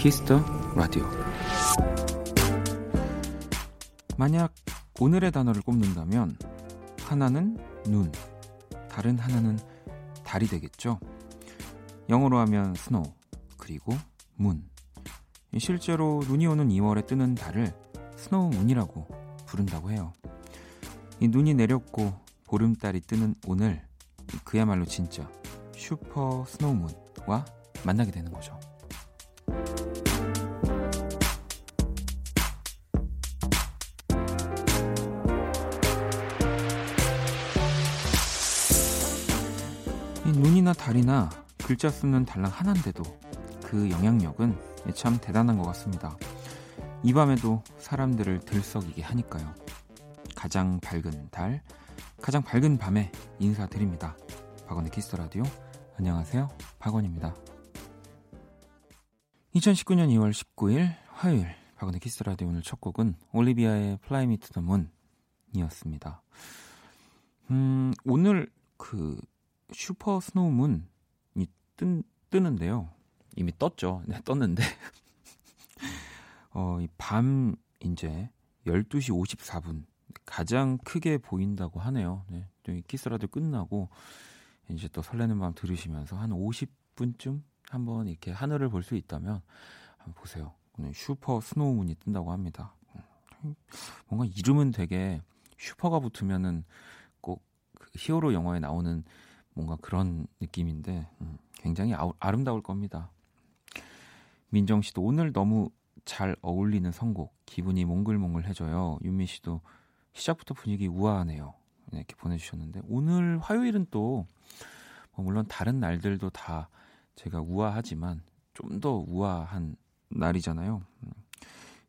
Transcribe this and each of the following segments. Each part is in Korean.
키스 더 라디오 만약 오늘의 단어를 꼽는다면 하나는 눈, 다른 하나는 달이 되겠죠. 영어로 하면 snow, 그리고 moon. 실제로 눈이 오는 2월에 뜨는 달을 snow moon이라고 부른다고 해요. 이 눈이 내렸고 보름달이 뜨는 오늘 그야말로 진짜 super snow moon과 만나게 되는 거죠. 달이나 글자 수는 달랑 하나인데도 그 영향력은 참 대단한 것 같습니다. 이 밤에도 사람들을 들썩이게 하니까요. 가장 밝은 달, 가장 밝은 밤에 인사드립니다. 박원의 키스 더 라디오. 안녕하세요. 박원입니다. 2019년 2월 19일 화요일 박원의 키스 더 라디오 오늘 첫 곡은 올리비아의 Me to the Moon이었습니다. 음, 오늘 그 super snow moon이 뜬, 뜨는데요. 이미 떴죠. 네, 떴는데. 어, 이밤 이제 12시 54분 가장 크게 보인다고 하네요. 네. 키스 더 라디오 끝나고 이제 또 설레는 밤 들으시면서 한 50분쯤 한번 이렇게 하늘을 볼 수 있다면 한번 보세요. 오늘 super snow moon이 뜬다고 합니다. 뭔가 이름은 되게 슈퍼가 붙으면은 꼭 그 히어로 영화에 나오는 뭔가 그런 느낌인데 음, 굉장히 아, 아름다울 겁니다. 민정 씨도 오늘 너무 잘 어울리는 선곡 기분이 몽글몽글해져요. 윤미 씨도 시작부터 분위기 우아하네요. 네, 이렇게 보내주셨는데 오늘 화요일은 또뭐 물론 다른 날들도 다 제가 우아하지만 좀 더 우아한 날이잖아요. 음,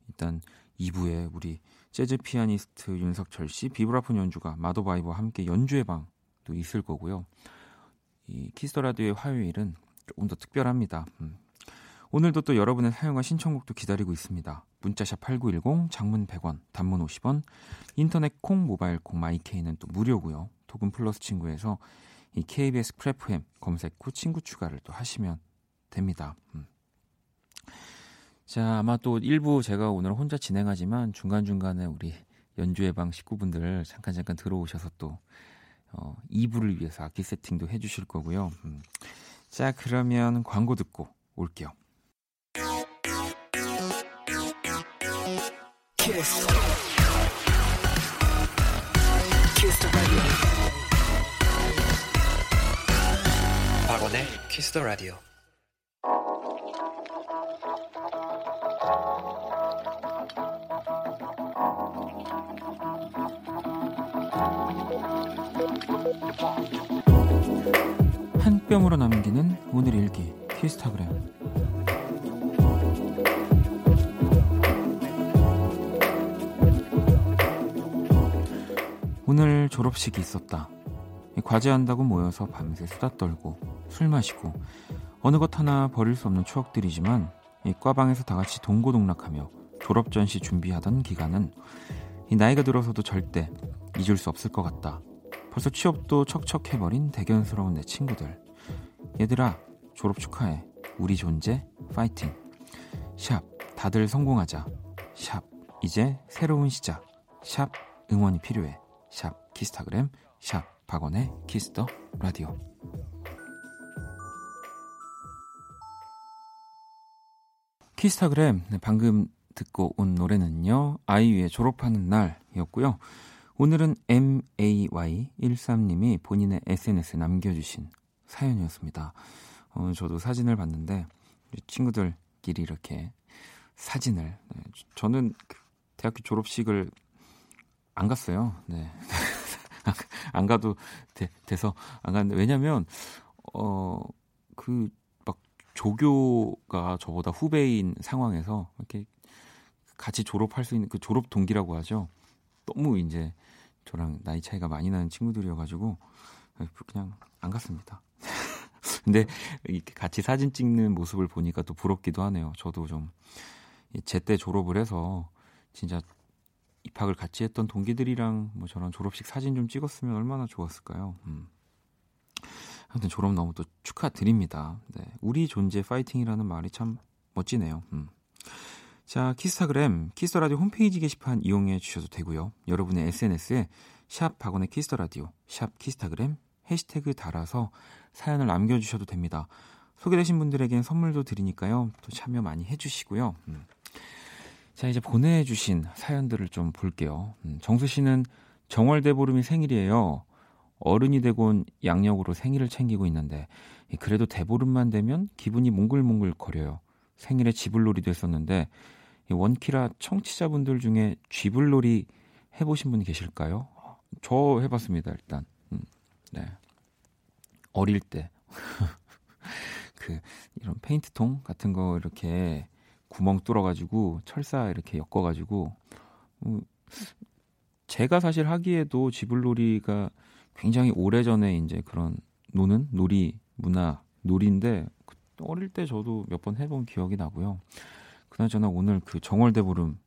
일단 2부에 우리 재즈 피아니스트 윤석철 씨 비브라폰 연주가 마도바이브와 함께 연주회 방 도 있을 거고요. 이 키스 더 라디오의 화요일은 조금 더 특별합니다. 음. 오늘도 또 여러분의 사연과 신청곡도 기다리고 있습니다. 문자 샵 8910, 장문 100원, 단문 50원, 인터넷 콩, 모바일 콩, 마이케이는 또 무료고요. 카톡 플러스 친구에서 이 KBS 쿨FM 검색 후 친구 추가를 또 하시면 됩니다. 음. 자, 아마 또 1부 제가 오늘 혼자 진행하지만 중간중간에 우리 연주회 방 식구분들 잠깐 잠깐 들어오셔서 또 어, 2부를 위해서 악기 세팅도 해주실 거고요. 음. 자, 그러면 광고 듣고 올게요. 키스. 키스 박원의 키스 더 라디오. 한 뼘으로 남기는 오늘 일기 키스타그램 오늘 졸업식이 있었다. 과제한다고 모여서 밤새 수다 떨고 술 마시고 어느 것 하나 버릴 수 없는 추억들이지만 이 과방에서 다 같이 동고동락하며 졸업 전시 준비하던 기간은 이 나이가 들어서도 절대 잊을 수 없을 것 같다. 벌써 취업도 척척해버린 대견스러운 내 친구들. 얘들아, 졸업 축하해. 우리 존재, 파이팅. 샵, 다들 성공하자. 샵, 이제 새로운 시작. 샵, 응원이 필요해. 샵 키스타그램 샵 박원의 키스 더 라디오 키스타그램 네, 방금 듣고 온 노래는요 아이유의 졸업하는 날이었고요 오늘은 MAY13님이 본인의 SNS에 남겨주신 사연이었습니다 어, 저도 사진을 봤는데 친구들끼리 이렇게 사진을 네, 저는 그 대학교 졸업식을 안 갔어요. 네. 안 가도 돼, 돼서 안 갔는데 왜냐면 어그 막 조교가 저보다 후배인 상황에서 이렇게 같이 졸업할 수 있는 그 졸업 동기라고 하죠. 너무 이제 저랑 나이 차이가 많이 나는 친구들이어가지고 그냥 안 갔습니다. 근데 이렇게 같이 사진 찍는 모습을 보니까 또 부럽기도 하네요. 저도 좀 제때 졸업을 해서 진짜 입학을 같이 했던 동기들이랑 뭐 저런 졸업식 사진 좀 찍었으면 얼마나 좋았을까요? 음. 아무튼 졸업 너무 또 축하드립니다. 네. 우리 존재 파이팅이라는 말이 참 멋지네요. 음. 자, 키스타그램, 키스 더 라디오 홈페이지 게시판 이용해 주셔도 되고요. 여러분의 SNS에 샵 박원의 키스 더 라디오, 샵 키스타그램 해시태그 달아서 사연을 남겨주셔도 됩니다. 소개되신 분들에겐 선물도 드리니까요. 또 참여 많이 해주시고요. 음. 자, 이제 보내주신 사연들을 좀 볼게요. 음, 정수 씨는 정월대 보름이 생일이에요. 어른이 되곤 양력으로 생일을 챙기고 있는데 그래도 대보름만 되면 기분이 몽글몽글 거려요. 생일에 지불놀이도 했었는데 원키라 청취자분들 중에 쥐불놀이 해보신 분 계실까요? 저 해봤습니다 일단. 음, 네. 어릴 때. 그 이런 페인트통 같은 거 이렇게 구멍 뚫어가지고 철사 이렇게 엮어가지고 음, 제가 사실 하기에도 지불놀이가 굉장히 오래 전에 이제 그런 노는 놀이 문화 놀이인데 그 어릴 때 저도 몇 번 해본 기억이 나고요. 그나저나 오늘 그 정월대보름이죠.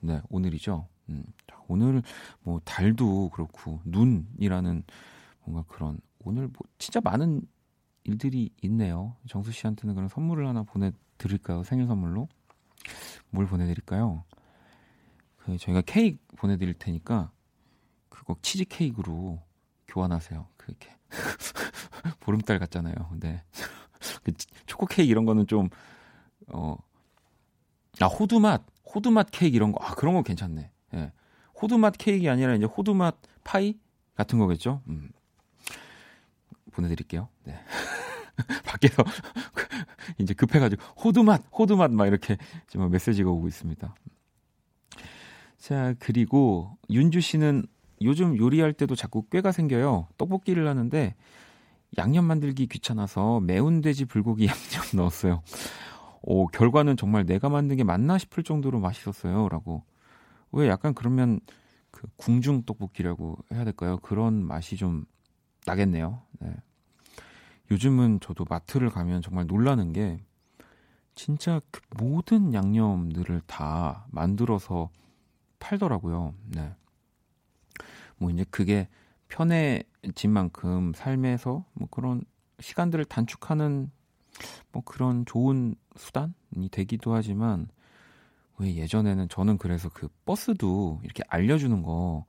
네, 오늘이죠. 음, 오늘 뭐 달도 그렇고 눈이라는 뭔가 그런 오늘 뭐 진짜 많은 일들이 있네요. 정수 씨한테는 그런 선물을 하나 보내드릴까요? 생일 선물로 뭘 보내드릴까요? 그 저희가 케이크 보내드릴 테니까 그거 치즈 케이크로 교환하세요. 그렇게 보름달 같잖아요. 네. 그 초코 케이크 이런 거는 좀 어, 아 호두 맛, 호두 맛 케이크 이런 거, 아 그런 거 괜찮네. 예. 호두 맛 케이크가 아니라 이제 호두 맛 파이 같은 거겠죠. 음. 보내드릴게요. 네. 밖에서 이제 급해가지고 호두맛, 호두맛 막 이렇게 지금 메시지가 오고 있습니다. 자 그리고 윤주 씨는 요즘 요리할 때도 자꾸 꾀가 생겨요. 떡볶이를 하는데 양념 만들기 귀찮아서 매운 돼지 불고기 양념 넣었어요. 오, 결과는 정말 내가 만든 게 맞나 싶을 정도로 맛있었어요. 라고. 왜 약간 그러면 그 궁중 떡볶이라고 해야 될까요? 그런 맛이 좀 나겠네요. 네. 요즘은 저도 마트를 가면 정말 놀라는 게 진짜 그 모든 양념들을 다 만들어서 팔더라고요. 네. 뭐 이제 그게 편해진 만큼 삶에서 뭐 그런 시간들을 단축하는 뭐 그런 좋은 수단이 되기도 하지만 왜 예전에는 저는 그래서 그 버스도 이렇게 알려주는 거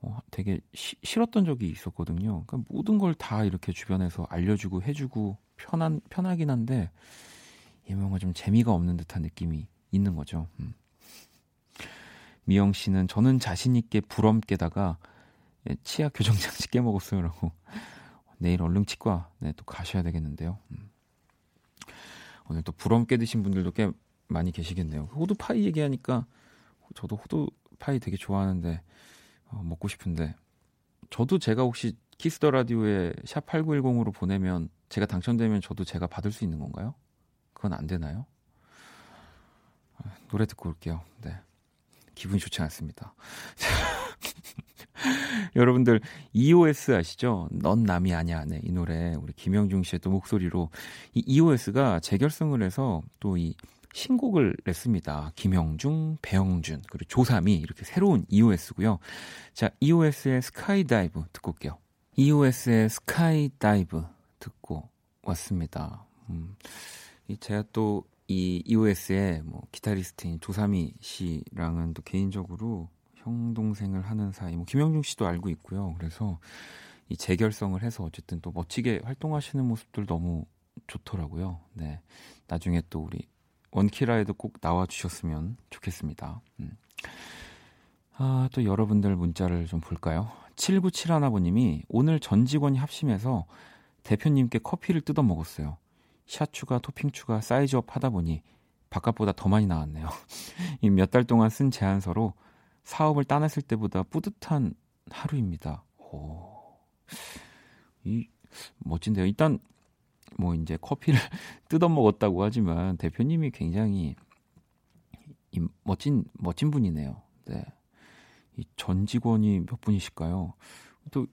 어, 되게 시, 싫었던 적이 있었거든요. 그러니까 모든 걸 다 이렇게 주변에서 알려주고 해주고 편한 편하긴 한데 이 뭔가 좀 재미가 없는 듯한 느낌이 있는 거죠. 음. 미영 씨는 저는 자신 있게 부럼깨다가 예, 치아 교정 장치 깨먹었어요라고 내일 얼른 치과 네, 또 가셔야 되겠는데요. 음. 오늘 또 부럼 깨드신 분들도 꽤 많이 계시겠네요. 호두 파이 얘기하니까 저도 호두 파이 되게 좋아하는데 어, 먹고 싶은데 저도 제가 혹시 키스더 라디오에 샵 8910으로 보내면 제가 당첨되면 저도 제가 받을 수 있는 건가요? 그건 안 되나요? 아, 노래 듣고 올게요. 네. 기분이 좋지 않습니다. 여러분들 EOS 아시죠? 넌 남이 아니야. 네, 이 노래 우리 김형중 씨의 또 목소리로 이 EOS가 재결성을 해서 또이 신곡을 냈습니다. 김형중, 배영준, 그리고 조삼희 이렇게 새로운 EOS고요. 자, EOS의 Skydive 듣고 올게요. EOS의 Skydive 듣고 왔습니다. 음, 제가 또 이 EOS의 뭐 기타리스트인 조삼희 씨랑은 또 개인적으로 형 동생을 하는 사이, 뭐 김형중 씨도 알고 있고요. 그래서 이 재결성을 해서 어쨌든 또 멋지게 활동하시는 모습들 너무 좋더라고요. 네, 나중에 또 우리 원키라에도 꼭 나와 주셨으면 좋겠습니다. 음. 아, 또 여러분들 문자를 좀 볼까요? 7971아버님이 오늘 전 직원이 합심해서 대표님께 커피를 뜯어 먹었어요. 샷 추가, 토핑 추가, 사이즈업 하다 보니 바깥보다 더 많이 나왔네요. 이 몇 달 동안 쓴 제안서로 사업을 따냈을 때보다 뿌듯한 하루입니다. 오. 이 멋진데요. 일단 뭐 이제 커피를 뜯어 먹었다고 하지만 대표님이 굉장히 이 멋진 멋진 분이네요. 네. 이 전 직원이 몇 분이실까요? 또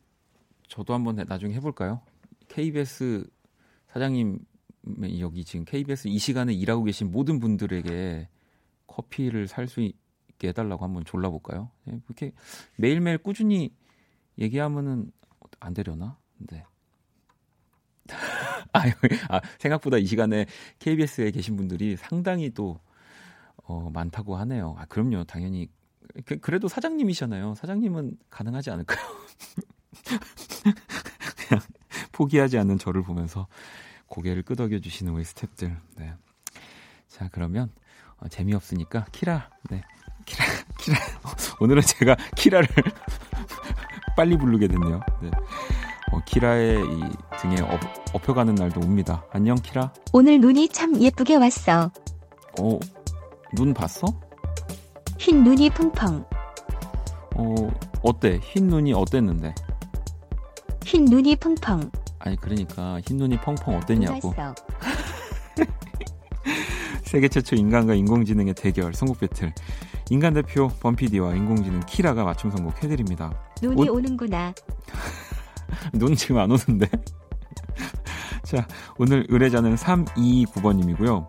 저도 한번 나중에 해볼까요? KBS 사장님 여기 지금 KBS 이 시간에 일하고 계신 모든 분들에게 커피를 살 수 있게 해달라고 한번 졸라볼까요? 그렇게 네, 매일매일 꾸준히 얘기하면은 안 되려나? 네. 아, 생각보다 이 시간에 KBS에 계신 분들이 상당히 또 어, 많다고 하네요. 아, 그럼요. 당연히 그, 그래도 사장님이잖아요. 사장님은 가능하지 않을까요? 그냥 포기하지 않는 저를 보면서 고개를 끄덕여 주시는 우리 스탭들. 네. 자, 그러면 어, 재미없으니까 키라. 네. 키라, 키라. 오늘은 제가 키라를 빨리 부르게 됐네요. 네. 어, 키라의 이 등에 업, 엎혀가는 날도 옵니다. 안녕, 키라. 오늘 눈이 참 예쁘게 왔어. 어, 눈 봤어? 흰 눈이 펑펑. 어, 어때? 흰 눈이 어땠는데? 흰 눈이 펑펑. 아니, 그러니까 흰 눈이 펑펑 어땠냐고. 세계 최초 인간과 인공지능의 대결 선곡 배틀. 인간 대표 범피디와 인공지능 키라가 맞춤 선곡 해드립니다. 눈이 오- 오는구나. 눈 지금 안 오는데? 자, 오늘 의뢰자는 3229번님이고요.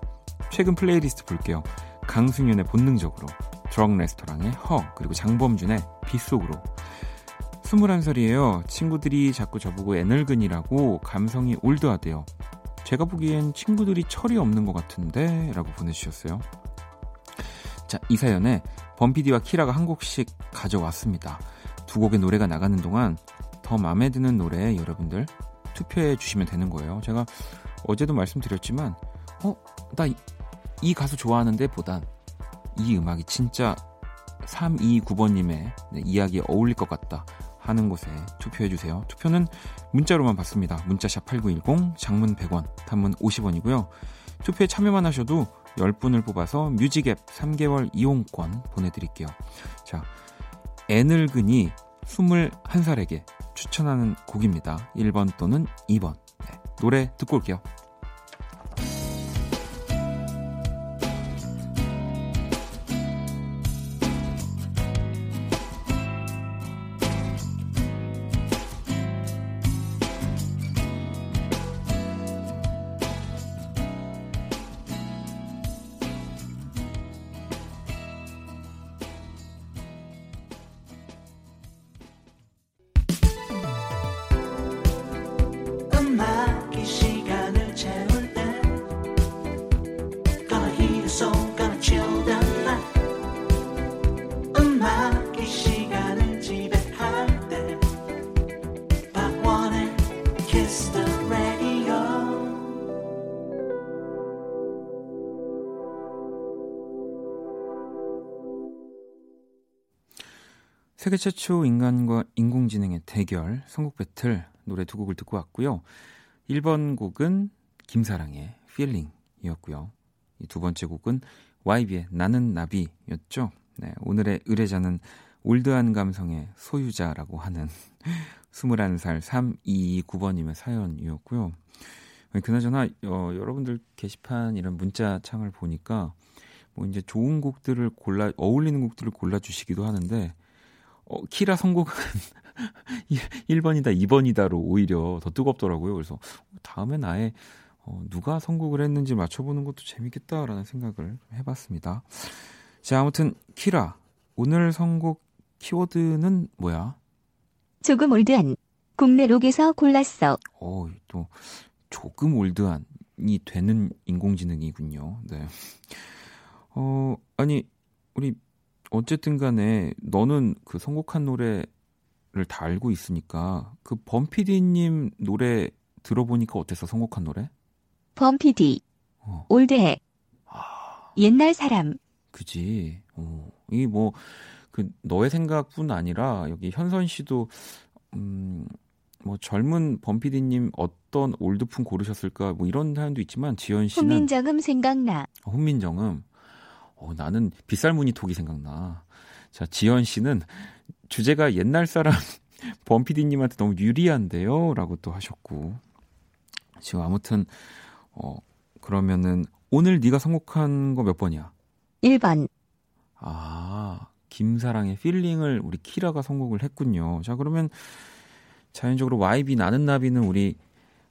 최근 플레이리스트 볼게요. 강승윤의 본능적으로, 드럭 레스토랑의 허, 그리고 장범준의 빗속으로. 21살이에요. 친구들이 자꾸 저보고 애늙은이라고 감성이 올드하대요. 제가 보기엔 친구들이 철이 없는 것 같은데? 라고 보내주셨어요. 자, 이 사연에 범피디와 키라가 한 곡씩 가져왔습니다. 두 곡의 노래가 나가는 동안 더 마음에 드는 노래 여러분들 투표해 주시면 되는 거예요. 제가 어제도 말씀드렸지만, 어, 나이 가수 좋아하는데 보단 이 음악이 진짜 329번님의 이야기에 어울릴 것 같다 하는 곳에 투표해 주세요. 투표는 문자로만 받습니다. 문자샵 8910, 장문 100원, 단문 50원이고요. 투표에 참여만 하셔도 10분을 뽑아서 뮤직앱 3개월 이용권 보내드릴게요. 자, 애늙은이 21살에게 추천하는 곡입니다. 1번 또는 2번. 네, 노래 듣고 올게요. 세계 최초 인간과 인공지능의 대결 선곡 배틀 노래 두 곡을 듣고 왔고요. 1번 곡은 김사랑의 Feeling이었고요. 이두 번째 곡은 YB의 나는 나비였죠. 네, 오늘의 의뢰자는 올드한 감성의 소유자라고 하는 21살 3229번님의 사연이었고요. 그나저나 어, 여러분들 게시판 이런 문자 창을 보니까 뭐 이제 좋은 곡들을 골라 어울리는 곡들을 골라 주시기도 하는데 어, 키라 선곡은 1번이다, 2번이다로 오히려 더 뜨겁더라고요. 그래서 다음엔 아예 어, 누가 선곡을 했는지 맞춰보는 것도 재밌겠다라는 생각을 해봤습니다. 자, 아무튼 키라 오늘 선곡 키워드는 뭐야? 조금 올드한 국내 록에서 골랐어. 어, 또 조금 올드한이 되는 인공지능이군요. 네. 어, 아니 우리 어쨌든 간에 너는 그 선곡한 노래를 다 알고 있으니까 그 범피디님 노래 들어보니까 어땠어? 선곡한 노래? 범피디. 어. 올드해. 아, 옛날 사람. 그지. 어, 이게 뭐, 그, 너의 생각뿐 아니라, 여기 현선 씨도, 음, 뭐, 젊은 범피디님 어떤 올드풍 고르셨을까, 뭐, 이런 사연도 있지만, 지연 씨는. 훈민정음 생각나. 혼민정음. 어, 나는 빗살무늬 톡이 생각나. 자, 지연 씨는 주제가 옛날 사람 범피디님한테 너무 유리한데요? 라고 또 하셨고. 지금 아무튼, 어, 그러면은, 오늘 네가 선곡한 거 몇 번이야? 1번. 아, 김사랑의 Feeling을 우리 키라가 선곡을 했군요. 자, 그러면 자연적으로 YB 나는 나비는 우리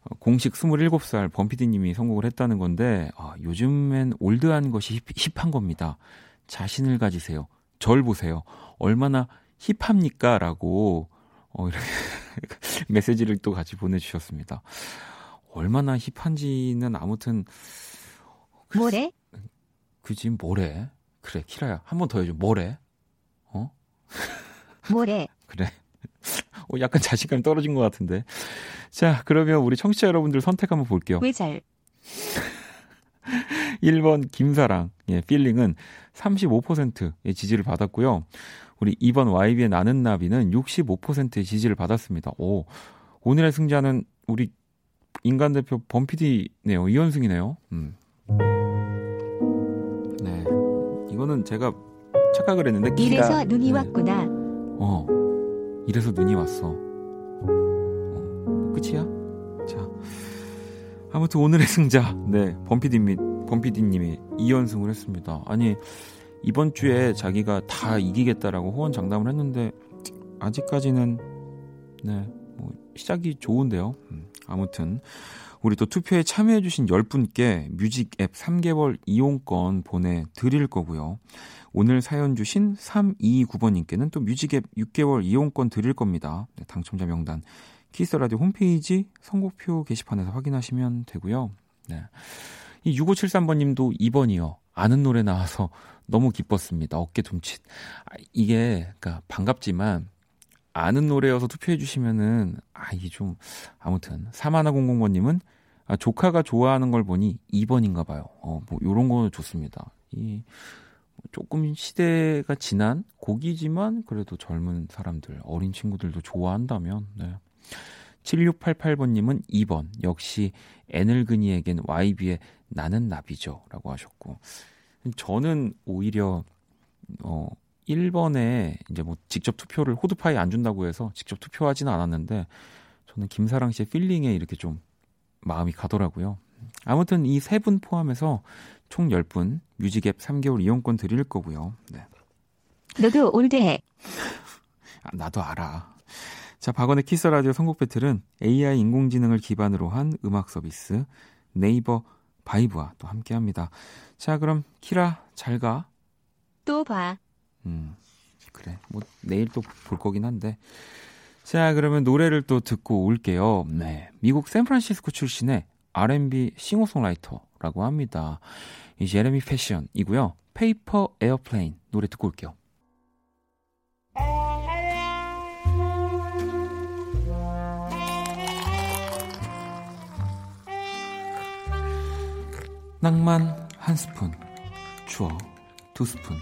어, 공식 27살 범피디님이 선곡을 했다는 건데, 아, 요즘엔 old한 것이 hip, hip한 겁니다. 자신을 가지세요. 절 보세요. 얼마나 hip합니까? 라고, 어, 이렇게 메시지를 또 같이 보내주셨습니다. 얼마나 hip한지는 아무튼 모래, 그지 뭐래? 그래 키라야 한 번 더 해줘 뭐래? 어? 모래, 그래. 어, 약간 자신감 떨어진 것 같은데. 자, 그러면 우리 청취자 여러분들 선택 한번 볼게요. 외절, 1번 김사랑, 예, 필링은 35%의 지지를 받았고요. 우리 2번 YB의 나는 나비는 65%의 지지를 받았습니다. 오, 오늘의 승자는 우리 인간 대표 범피디네요. 이현승이네요. 음. 네. 이거는 제가 착각을 했는데. 기라- 이래서 눈이 네. 왔구나. 어. 이래서 눈이 왔어. 어, 끝이야? 자. 아무튼 오늘의 승자, 네, 범피디님, 범피디님이 이연승을 했습니다. 아니, 이번 주에 자기가 다 이기겠다라고 호언 장담을 했는데, 아직까지는, 네, 뭐, 시작이 좋은데요. 음, 아무튼, 우리 또 투표에 참여해주신 10분께 뮤직 앱 3개월 이용권 보내드릴 거고요. 오늘 사연 주신 3229번님께는 또 뮤직앱 6개월 이용권 드릴 겁니다. 네, 당첨자 명단 키스 라디오 홈페이지 선곡표 게시판에서 확인하시면 되고요. 네. 이 6573번님도 2번이요. 아는 노래 나와서 너무 기뻤습니다. 어깨 둠칫. 아, 이게 그러니까 반갑지만 아는 노래여서 투표해 주시면은 아 이게 좀 아무튼 3100번님은 아, 조카가 좋아하는 걸 보니 2번인가 봐요. 어, 뭐 요런 거 좋습니다. 이 조금 시대가 지난 곡이지만 그래도 젊은 사람들, 어린 친구들도 좋아한다면 네. 7688번님은 2번 역시 애늙은이에겐 YB의 나는 나비죠 라고 하셨고 저는 오히려 어 1번에 이제 뭐 직접 투표를 호두파이 안 준다고 해서 직접 투표하지는 않았는데 저는 김사랑 씨의 Feeling에 이렇게 좀 마음이 가더라고요. 아무튼 이 세 분 포함해서 총 10분 뮤직앱 3개월 이용권 드릴 거고요. 네. 너도 old해. 아, 나도 알아. 자, 박원의 키스 라디오 선곡 배틀은 AI 인공지능을 기반으로 한 음악 서비스 네이버 바이브와 또 함께 합니다. 자, 그럼 키라 잘 가. 또 봐. 음. 그래. 뭐 내일 또 볼 거긴 한데. 자, 그러면 노래를 또 듣고 올게요. 네. 미국 샌프란시스코 출신의 R&B 싱어송라이터라고 합니다. 이 Jeremy Passion이고요. Paper Airplane 노래 듣고 올게요. 낭만 한 스푼, 추억 두 스푼,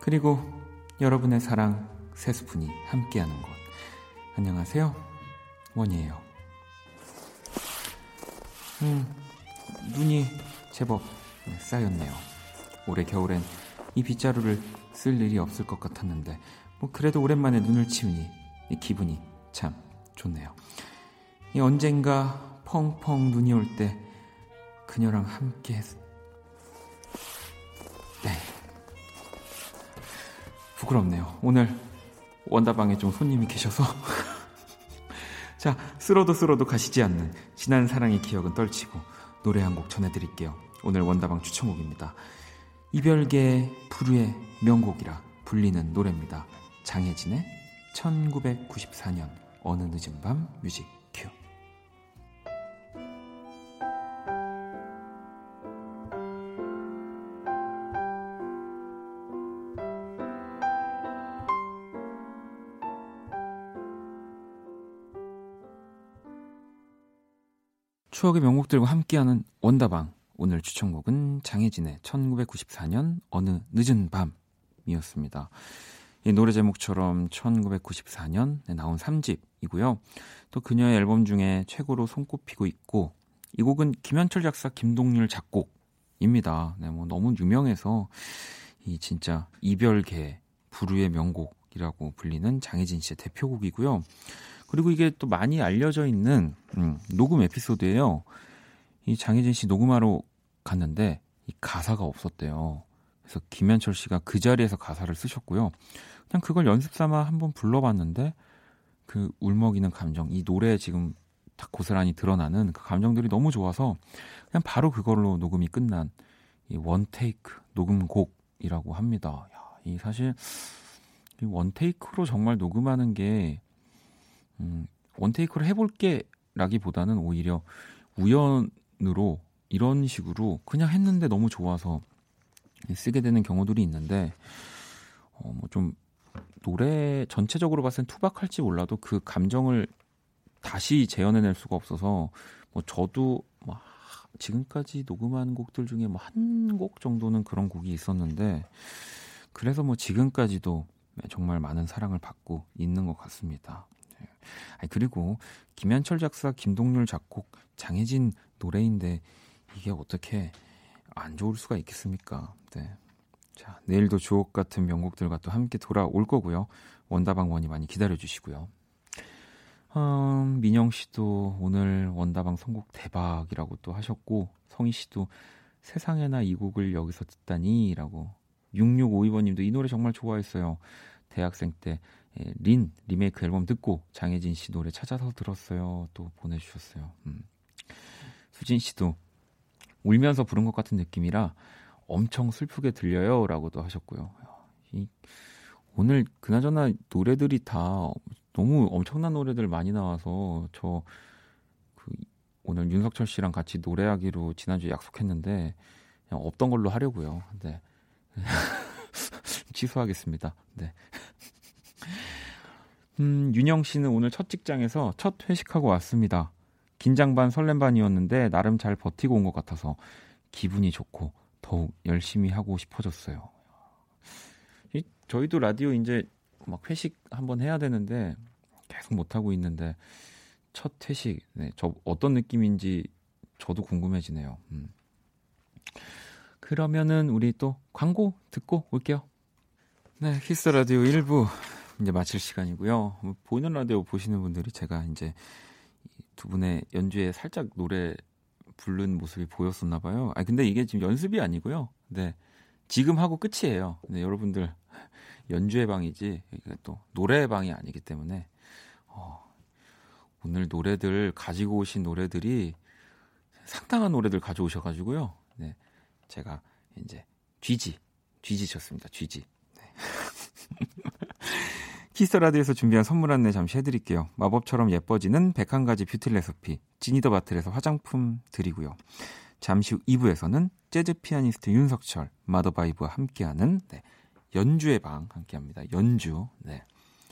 그리고 여러분의 사랑 세 스푼이 함께하는 곳. 안녕하세요. 원이에요. 음, 눈이 제법 쌓였네요. 올해 겨울엔 이 빗자루를 쓸 일이 없을 것 같았는데, 뭐 그래도 오랜만에 눈을 치우니 이 기분이 참 좋네요. 이 언젠가 펑펑 눈이 올 때 그녀랑 함께 했... 네. 부끄럽네요. 오늘 원다방에 좀 손님이 계셔서 자, 쓸어도 쓸어도 가시지 않는 지난 사랑의 기억은 떨치고 노래 한 곡 전해드릴게요. 오늘 원다방 추천곡입니다. 이별계 부르의 명곡이라 불리는 노래입니다. 장혜진의 1994년 어느 늦은 밤 뮤직 추억의 명곡들과 함께하는 원다방. 오늘 추천곡은 장혜진의 1994년 어느 늦은 밤이었습니다. 이 노래 제목처럼 1994년에 나온 3집이고요. 또 그녀의 앨범 중에 최고로 손꼽히고 있고 이 곡은 김현철 작사 김동률 작곡입니다. 네, 뭐 너무 유명해서 이 진짜 이별계 부르의 명곡이라고 불리는 장혜진 씨의 대표곡이고요. 그리고 이게 또 많이 알려져 있는 음, 녹음 에피소드예요. 이 장혜진 씨 녹음하러 갔는데 이 가사가 없었대요. 그래서 김현철 씨가 그 자리에서 가사를 쓰셨고요. 그냥 그걸 연습 삼아 한번 불러봤는데 그 울먹이는 감정, 이 노래에 지금 다 고스란히 드러나는 그 감정들이 너무 좋아서 그냥 바로 그걸로 녹음이 끝난 이 원테이크 녹음곡이라고 합니다. 야, 이 사실 이 원테이크로 정말 녹음하는 게 음, 원테이크로 해볼게 라기보다는 오히려 우연으로 이런 식으로 그냥 했는데 너무 좋아서 쓰게 되는 경우들이 있는데 어, 뭐 좀 노래 전체적으로 봤을 땐 투박할지 몰라도 그 감정을 다시 재현해낼 수가 없어서 뭐 저도 뭐 지금까지 녹음한 곡들 중에 뭐 한 곡 정도는 그런 곡이 있었는데 그래서 뭐 지금까지도 정말 많은 사랑을 받고 있는 것 같습니다. 그리고 김현철 작사, 김동률 작곡, 장혜진 노래인데 이게 어떻게 안 좋을 수가 있겠습니까? 네. 자, 내일도 주옥 같은 명곡들과 또 함께 돌아올 거고요. 원다방 원이 많이 기다려 주시고요. 음, 민영 씨도 오늘 원다방 선곡 대박이라고 또 하셨고 성희 씨도 세상에나 이 곡을 여기서 듣다니라고 6652번님도 이 노래 정말 좋아했어요. 대학생 때 예, 린 리메이크 앨범 듣고 장혜진 씨 노래 찾아서 들었어요. 또 보내주셨어요. 음. 수진 씨도 울면서 부른 것 같은 느낌이라 엄청 슬프게 들려요 라고도 하셨고요. 이, 오늘 그나저나 노래들이 다 너무 엄청난 노래들 많이 나와서 저 그 오늘 윤석철 씨랑 같이 노래하기로 지난주에 약속했는데 그냥 없던 걸로 하려고요. 네. 취소하겠습니다. 네. 음, 윤영 씨는 오늘 첫 직장에서 첫 회식하고 왔습니다. 긴장 반 설렘 반이었는데 나름 잘 버티고 온 것 같아서 기분이 좋고 더욱 열심히 하고 싶어졌어요. 이, 저희도 라디오 이제 막 회식 한번 해야 되는데 계속 못 하고 있는데 첫 회식 네, 저 어떤 느낌인지 저도 궁금해지네요. 음. 그러면은 우리 또 광고 듣고 올게요. 네, 키스 라디오 1부 이제 마칠 시간이고요. 뭐 보이는 라디오 보시는 분들이 제가 이제 두 분의 연주에 살짝 노래 부른 모습이 보였었나 봐요. 아 근데 이게 지금 연습이 아니고요. 네. 지금 하고 끝이에요. 네, 여러분들 연주의 방이지 또 노래의 방이 아니기 때문에 어, 오늘 노래들 가지고 오신 노래들이 상당한 노래들 가져오셔가지고요. 네, 제가 이제 GG GG 쳤습니다. GG. 네. 키스 라디오에서 준비한 선물 안내 잠시 해드릴게요. 마법처럼 예뻐지는 101가지 뷰티 레시피 지니더바틀에서 화장품 드리고요. 잠시 후 2부에서는 재즈 피아니스트 윤석철 마더바이브와 함께하는 네, 연주의 방 함께합니다. 연주, 네,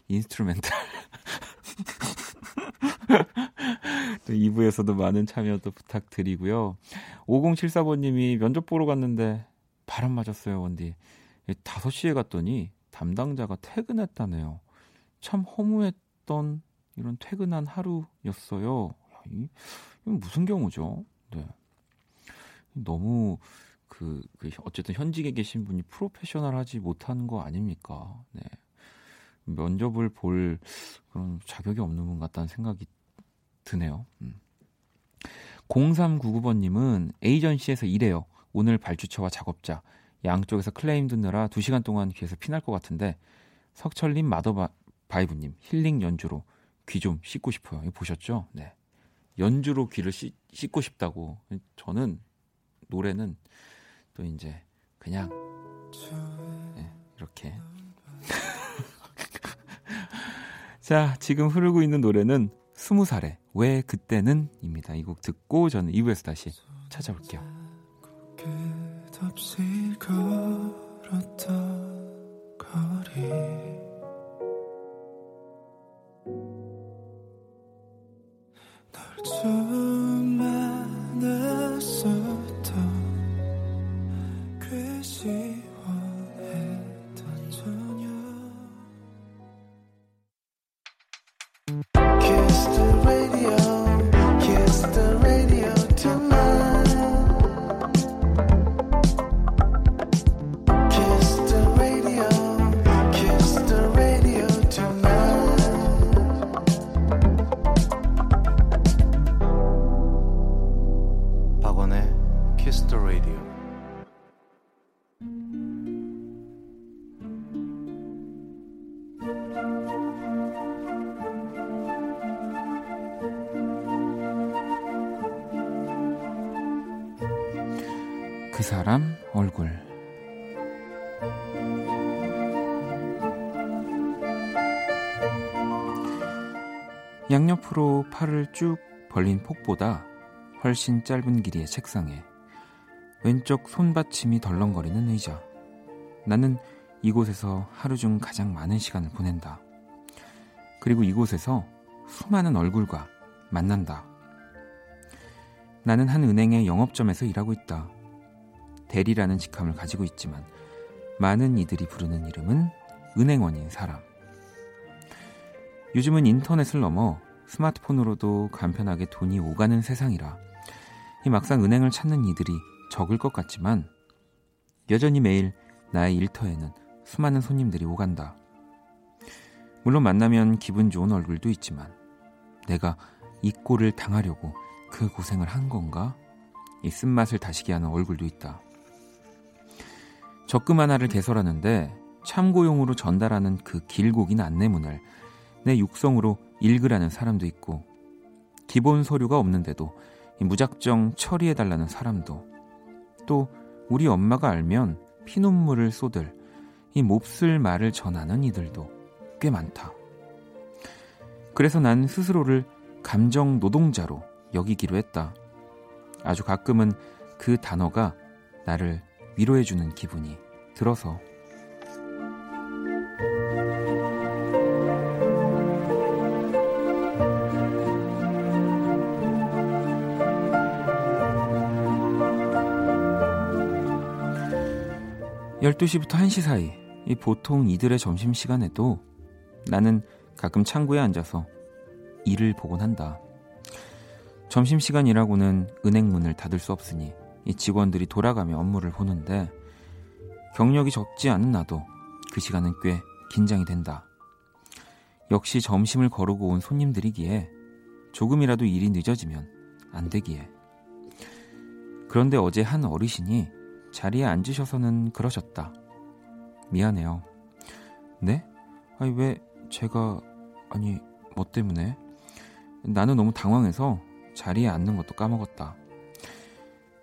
instrumental. 또 2부에서도 많은 참여 도 부탁드리고요. 5074번님이 면접 보러 갔는데 바람 맞았어요, 원디. 5시에 갔더니 담당자가 퇴근했다네요. 참 허무했던 이런 퇴근한 하루였어요. 이, 이건 무슨 경우죠? 네. 너무 그, 그 어쨌든 현직에 계신 분이 프로페셔널하지 못한 거 아닙니까? 네. 면접을 볼 그런 자격이 없는 분 같다는 생각이 드네요. 음. 0399번님은 에이전시에서 일해요. 오늘 발주처와 작업자 양쪽에서 클레임 듣느라 2시간 동안 귀에서 피날 것 같은데 석철님 마더바 이브님 힐링 연주로 귀 좀 씻고 싶어요. 보셨죠? 네. 연주로 귀를 씻, 씻고 싶다고. 저는 노래는 또 이제 그냥 네, 이렇게 자 지금 흐르고 있는 노래는 스무 살에 왜 그때는입니다. 이 곡 듣고 저는 2부에서 다시 찾아올게요. 그 벌린 폭보다 훨씬 짧은 길이의 책상에 왼쪽 손받침이 덜렁거리는 의자. 나는 이곳에서 하루 중 가장 많은 시간을 보낸다. 그리고 이곳에서 수많은 얼굴과 만난다. 나는 한 은행의 영업점에서 일하고 있다. 대리라는 직함을 가지고 있지만 많은 이들이 부르는 이름은 은행원인 사람. 요즘은 인터넷을 넘어 스마트폰으로도 간편하게 돈이 오가는 세상이라 이 막상 은행을 찾는 이들이 적을 것 같지만 여전히 매일 나의 일터에는 수많은 손님들이 오간다. 물론 만나면 기분 좋은 얼굴도 있지만 내가 이 꼴을 당하려고 그 고생을 한 건가? 이 쓴맛을 다시게 하는 얼굴도 있다. 적금 하나를 개설하는데 참고용으로 전달하는 그 길고 긴 안내문을 내 육성으로 읽으라는 사람도 있고 기본 서류가 없는데도 무작정 처리해달라는 사람도 또 우리 엄마가 알면 피눈물을 쏟을 이 몹쓸 말을 전하는 이들도 꽤 많다. 그래서 난 스스로를 감정 노동자로 여기기로 했다. 아주 가끔은 그 단어가 나를 위로해주는 기분이 들어서 12시부터 1시 사이 이 보통 이들의 점심시간에도 나는 가끔 창구에 앉아서 일을 보곤 한다. 점심시간이라고는 은행 문을 닫을 수 없으니 이 직원들이 돌아가며 업무를 보는데 경력이 적지 않은 나도 그 시간은 꽤 긴장이 된다. 역시 점심을 거르고 온 손님들이기에 조금이라도 일이 늦어지면 안 되기에. 그런데 어제 한 어르신이 자리에 앉으셔서는 그러셨다. 미안해요. 네? 아니, 왜 제가, 아니, 뭐 때문에? 나는 너무 당황해서 자리에 앉는 것도 까먹었다.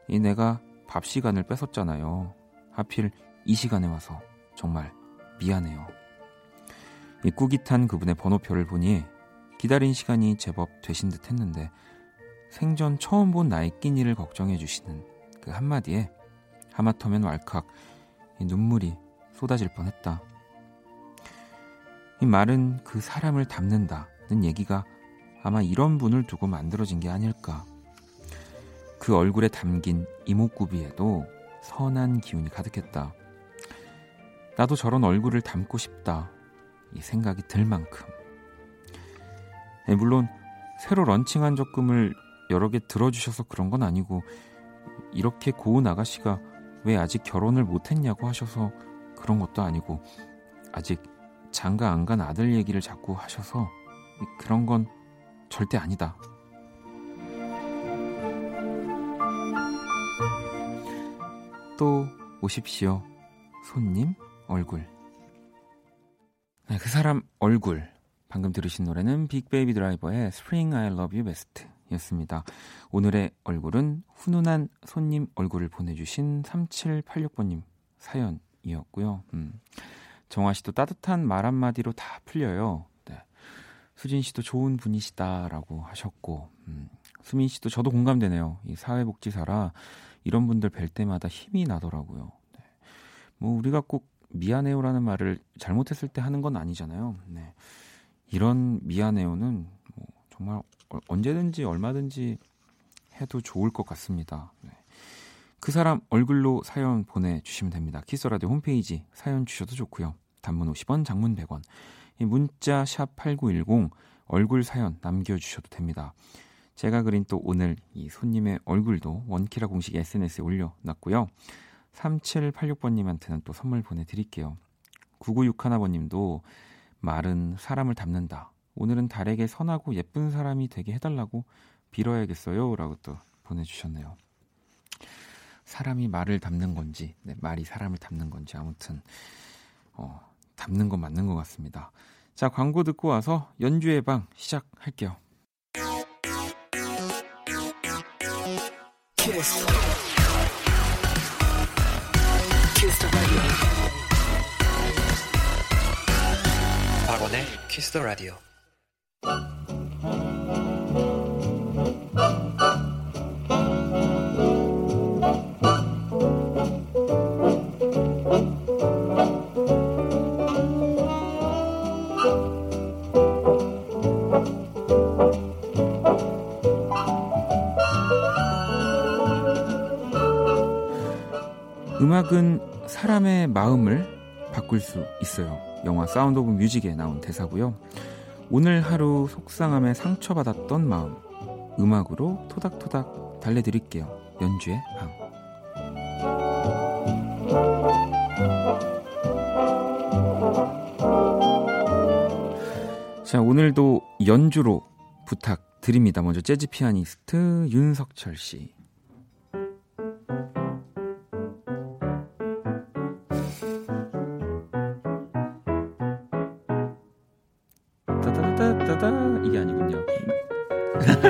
이 내가 밥 시간을 뺏었잖아요. 하필 이 시간에 와서 정말 미안해요. 이 꾸깃한 그분의 번호표를 보니 기다린 시간이 제법 되신 듯 했는데 생전 처음 본 나의 끼니를 걱정해 주시는 그 한마디에 하마터면 왈칵 눈물이 쏟아질 뻔했다. 이 말은 그 사람을 담는다는 얘기가 아마 이런 분을 두고 만들어진 게 아닐까. 그 얼굴에 담긴 이목구비에도 선한 기운이 가득했다. 나도 저런 얼굴을 담고 싶다. 이 생각이 들 만큼. 네, 물론 새로 런칭한 적금을 여러 개 들어주셔서 그런 건 아니고 이렇게 고운 아가씨가 왜 아직 결혼을 못했냐고 하셔서 그런 것도 아니고 아직 장가 안 간 아들 얘기를 자꾸 하셔서 그런 건 절대 아니다. 또 오십시오. 손님 얼굴. 네, 그 사람 얼굴. 방금 들으신 노래는 빅베이비 드라이버의 Spring I Love You Best 였습니다. 오늘의 얼굴은 훈훈한 손님 얼굴을 보내주신 3786번님 사연이었고요. 음, 정화 씨도 따뜻한 말 한마디로 다 풀려요. 네. 수진 씨도 좋은 분이시다라고 하셨고, 음, 수민 씨도 저도 공감되네요. 이 사회복지사라 이런 분들 뵐 때마다 힘이 나더라고요. 네. 뭐 우리가 꼭 미안해요라는 말을 잘못했을 때 하는 건 아니잖아요. 네. 이런 미안해요는 뭐 정말 언제든지 얼마든지 해도 좋을 것 같습니다. 네. 그 사람 얼굴로 사연 보내주시면 됩니다. 키스라디오 홈페이지 사연 주셔도 좋고요. 단문 50원, 장문 100원. 문자 샵 8910 얼굴 사연 남겨주셔도 됩니다. 제가 그린 또 오늘 이 손님의 얼굴도 원키라 공식 SNS에 올려놨고요. 3786번님한테는 또 선물 보내드릴게요. 9961번님도 말은 사람을 담는다. 오늘은 달에게 선하고 예쁜 사람이 되게 해달라고 빌어야겠어요. 라고 또 보내주셨네요. 사람이 말을 담는 건지, 네, 말이 사람을 담는 건지, 아무튼, 어, 담는 건 맞는 것 같습니다. 자, 광고 듣고 와서 연주의 방 시작할게요. 키스. 키스 박원의 키스 더 라디오. 음악은 사람의 마음을 바꿀 수 있어요. 영화 사운드 오브 뮤직에 나온 대사고요. 오늘 하루 속상함에 상처받았던 마음 음악으로 토닥토닥 달래드릴게요. 연주의 방. 자, 오늘도 연주로 부탁드립니다. 먼저 재즈 피아니스트 윤석철 씨.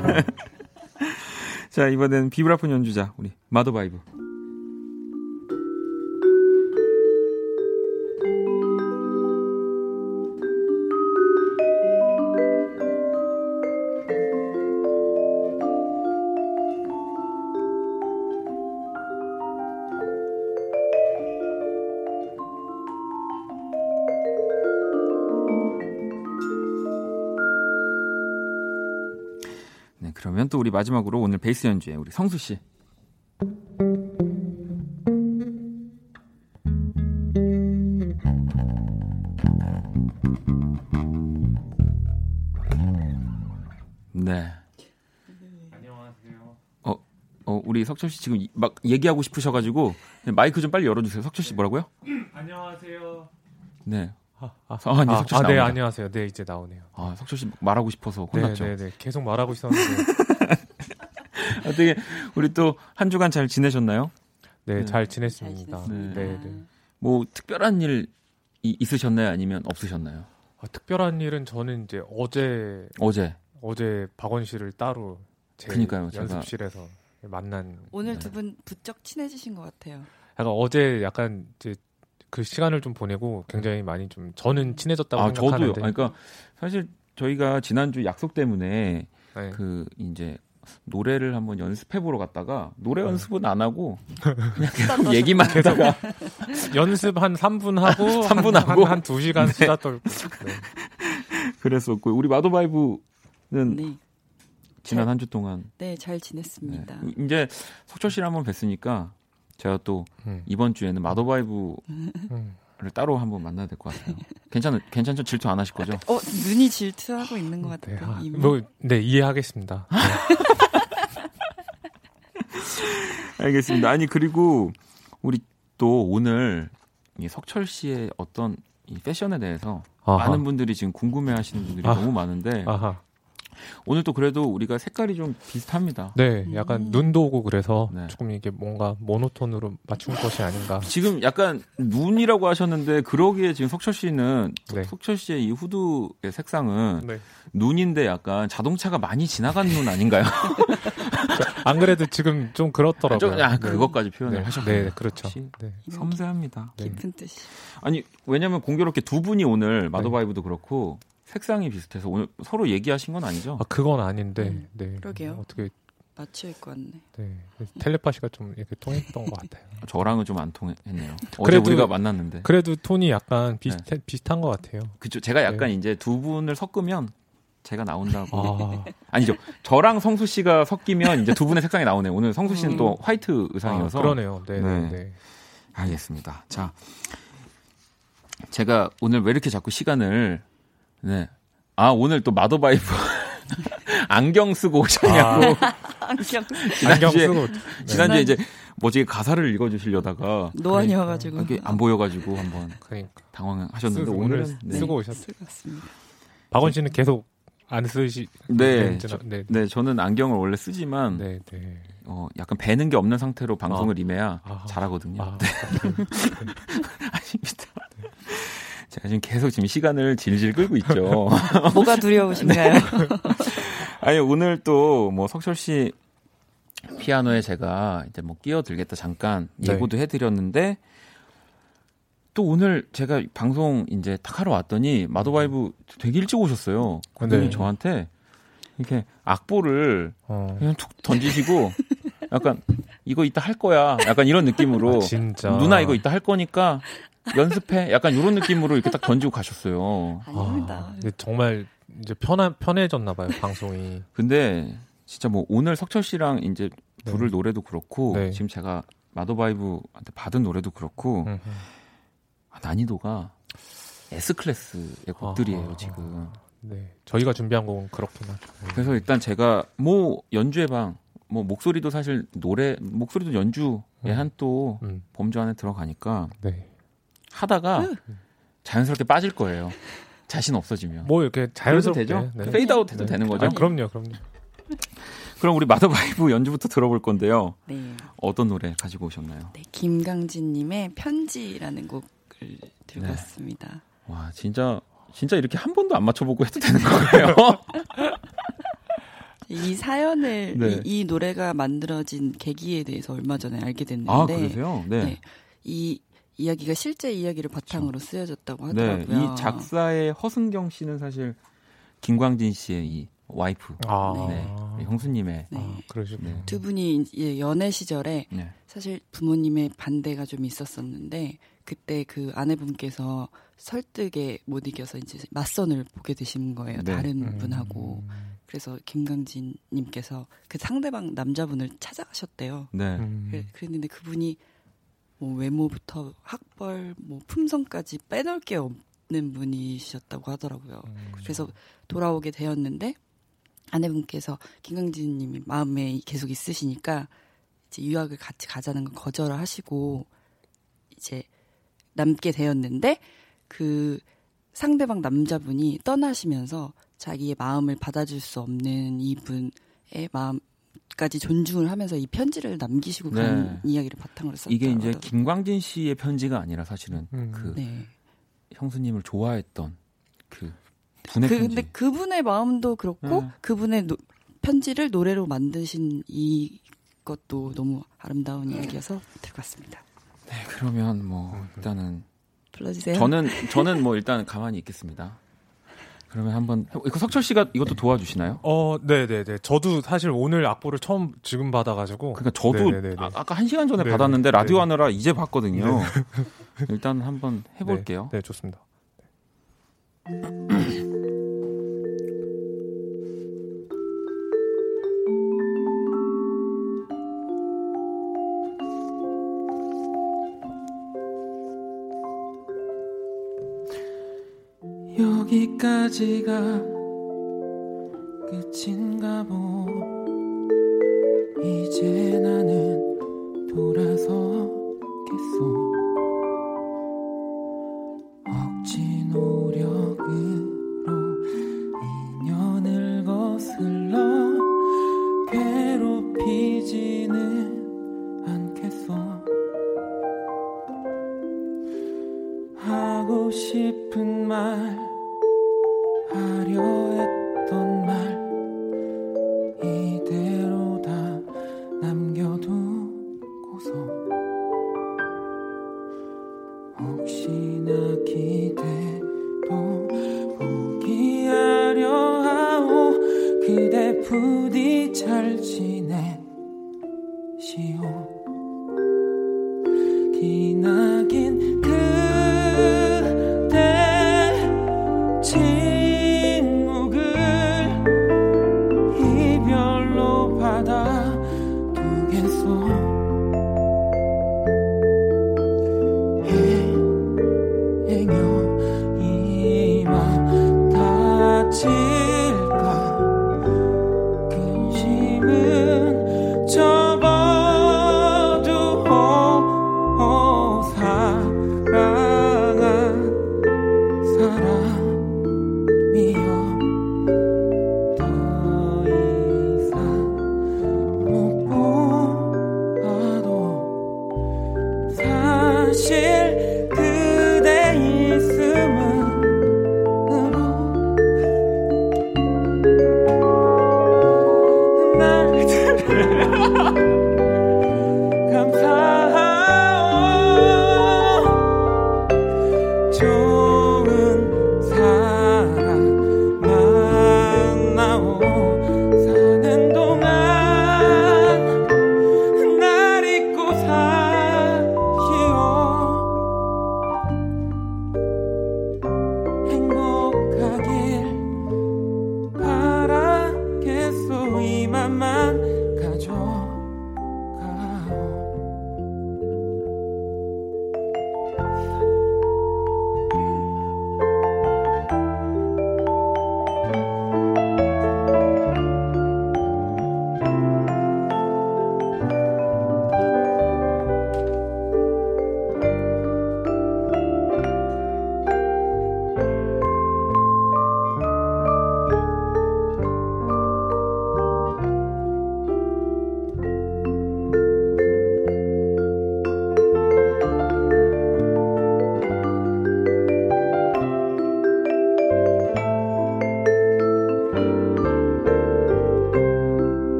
자, 이번엔 비브라폰 연주자 우리 마더바이브. 마지막으로 오늘 베이스 연주에 우리 성수 씨. 네. 안녕하세요. 어, 어, 우리 석철 씨 지금 이- 막 얘기하고 싶으셔가지고 마이크 좀 빨리 열어주세요. 석철 씨 뭐라고요? 안녕하세요. 네. 아, 아, 아, 네, 아, 석철 씨 아, 네. 안녕하세요. 네, 이제 나오네요. 아, 석철 씨 말하고 싶어서 네, 혼났죠. 네, 네. 계속 말하고 있었는데, 어떻게 우리 또 한 주간 잘 지내셨나요? 네, 네. 잘 지냈습니다. 네. 네, 네. 뭐 특별한 일 이- 있으셨나요? 아니면 없으셨나요? 아, 특별한 일은 저는 이제 어제 어제 어제 박원 씨를 따로 제 그니까요, 제가- 연습실에서 만난. 오늘 네. 두분 부쩍 친해지신 것 같아요. 약간 어제 약간 이제 그 시간을 좀 보내고 굉장히 많이 좀 저는 친해졌다고 아 저도요. 생각하는데. 아니, 그러니까 사실 저희가 지난주 약속 때문에 네. 그 이제 노래를 한번 연습해 보러 갔다가 노래 네. 연습은 안 하고 그냥 계속 얘기만 하다가 연습 한 3분 하고 3분 한, 하고? 한, 한 2시간 수다 떨고. 네. 그랬었고 우리 마도바이브는 네, 지난 잘- 한주 동안 네, 잘 네. 지냈습니다. 이제 석철 씨를 한번 뵀으니까 제가 또 음. 이번 주에는 마도바이브 를 음. 따로 한번 만나야 될 것 같아요. 괜찮 괜찮죠? 질투 안 하실 거죠? 어, 눈이 질투하고 있는 것 네, 같아요. 아, 이미. 뭐, 네, 이해하겠습니다. 네. 알겠습니다. 아니 그리고 우리 또 오늘 이 석철 씨의 어떤 이 패션에 대해서 아하. 많은 분들이 지금 궁금해하시는 분들이 아. 너무 많은데 아하. 오늘 또 그래도 우리가 색깔이 좀 비슷합니다. 네, 약간 음. 눈도 오고 그래서 네. 조금 이게 뭔가 모노톤으로 맞춘 것이 아닌가. 지금 약간 눈이라고 하셨는데 그러기에 지금 석철 씨는 네. 석철 씨의 이 후드의 색상은 네. 눈인데 약간 자동차가 많이 지나간 눈 아닌가요? 안 그래도 지금 좀 그렇더라고요. 좀, 아, 네. 그것까지 표현을 네, 하셨네요. 네, 그렇죠. 네. 섬세합니다. 네. 깊은 뜻이. 아니 왜냐면 공교롭게 두 분이 오늘 마도바이브도 그렇고 색상이 비슷해서 오늘 서로 얘기하신 건 아니죠? 아, 그건 아닌데, 음, 네. 그러게요. 어떻게, 맞춰 입고 왔네. 네. 텔레파시가 좀 이렇게 통했던 것 같아요. 저랑은 좀 안 통했네요. 어제 그래도- 우리가 만났는데. 그래도 톤이 약간 비슷, 네. 비슷한 것 같아요. 그죠. 제가 약간 네. 이제 두 분을 섞으면 제가 나온다고. 아, 아니죠. 저랑 성수 씨가 섞이면 이제 두 분의 색상이 나오네요. 오늘 성수 씨는 음. 또 화이트 아, 의상이어서. 그러네요. 네, 네, 네. 네. 알겠습니다. 자, 제가 오늘 왜 이렇게 자꾸 시간을 네. 아 오늘 또 마더바이브 안경 쓰고 오셨냐고 안경 안경 지난주에- 쓰고. 지난주에 이제 뭐지 가사를 읽어 주시려다가 노안이어 가지고 이렇게 안 보여 가지고 한번 그러니까. 당황하셨는데 쓰- 오늘은 오늘 네. 쓰고 오셨어요. 쓸것 같습니다. 박원 씨는 계속 안 쓰시. 네, 렌즈나- 저- 네, 네 저는 안경을 원래 쓰지만 네, 네. 어, 약간 뵈는 게 없는 상태로 방송을 임해야 아. 잘하거든요. 아, 아닙니다. 제가 지금 계속 지금 시간을 질질 끌고 있죠. 뭐가 두려우신가요? 아니 오늘 또 뭐 석철 씨 피아노에 제가 이제 뭐 끼어들겠다 잠깐 네. 예고도 해드렸는데 또 오늘 제가 방송 이제 딱 하러 왔더니 마도바이브 되게 일찍 오셨어요. 그분이 네. 저한테 이렇게 악보를 어. 그냥 툭 던지시고 약간 이거 이따 할 거야. 약간 이런 느낌으로 아, 진짜. 누나 이거 이따 할 거니까 연습해. 약간 이런 느낌으로 이렇게 딱 던지고 가셨어요. 아닙니다. 아, 근데 정말 이제 편한 편해졌나 봐요 방송이. 근데 진짜 뭐 오늘 석철 씨랑 이제 부를 노래도 그렇고 네. 지금 제가 마더바이브한테 받은 노래도 그렇고 음, 아, 난이도가 S 클래스의 곡들이에요 아, 아, 지금. 네. 저희가 준비한 곡은 그렇긴 하죠. 네. 그래서 일단 제가 뭐 연주회 방, 뭐 목소리도 사실 노래 목소리도 연주의 음. 한또 음, 범주 안에 들어가니까 네. 하다가 자연스럽게 빠질 거예요. 자신 없어지면. 뭐 이렇게 자연스럽게 되죠? 네. 페이드아웃 해도 되는 거죠? 아, 그럼요, 그럼요. 그럼 우리 마더바이브 연주부터 들어볼 건데요. 네. 어떤 노래 가지고 오셨나요? 네. 김광진님의 편지라는 곡을 들고 네. 왔습니다. 와 진짜 진짜 이렇게 한 번도 안 맞춰보고 해도 되는 거예요? 이 사연을 네. 이, 이 노래가 만들어진 계기에 대해서 얼마 전에 알게 됐는데 아 그러세요? 네. 네. 이 이야기가 실제 이야기를 바탕으로 쓰여졌다고 네, 하더라고요. 이 작사의 허승경 씨는 사실 김광진 씨의 이 와이프, 아, 네, 형수님의 네. 아, 그러시군요. 네. 두 분이 이제 연애 시절에 네. 사실 부모님의 반대가 좀 있었었는데 그때 그 아내분께서 설득에 못 이겨서 이제 맞선을 보게 되신 거예요. 네. 다른 음. 분하고. 그래서 김강진님께서 그 상대방 남자분을 찾아가셨대요. 네. 음. 그랬는데 그분이 뭐 외모부터 학벌, 뭐 품성까지 빼놓을 게 없는 분이셨다고 하더라고요. 음. 그래서 돌아오게 되었는데 아내분께서 김강진님이 마음에 계속 있으시니까 이제 유학을 같이 가자는 걸 거절을 하시고 이제 남게 되었는데 그 상대방 남자분이 떠나시면서 자기의 마음을 받아줄 수 없는 이분의 마음 까지 존중을 하면서 이 편지를 남기시고 네. 간 이야기를 바탕으로 썼다고 이게 이제. 김광진 씨의 편지가 아니라 사실은 음. 그 네. 형수님을 좋아했던 그 분의 그, 편지. 근데 그분의 마음도 그렇고 네. 그분의 노- 편지를 노래로 만드신 이 것도 너무 아름다운 이야기여서 들고 왔습니다. 네, 그러면 뭐 음. 일단은 불러주세요. 저는 저는 뭐 일단 가만히 있겠습니다. 그러면 한번 해- 이거 석철 씨가 이것도 도와주시나요? 어, 네, 네, 네. 저도 사실 오늘 악보를 처음 지금 받아가지고. 그러니까 저도 네네네네. 아, 아까 한 시간 전에 네네. 받았는데 라디오 네네. 하느라 이제 봤거든요. 일단 한번 해볼게요. 네, 네, 좋습니다. 여기까지가 끝인가 보. 이제 나는 돌아서겠소 그대 부디 잘 지내시오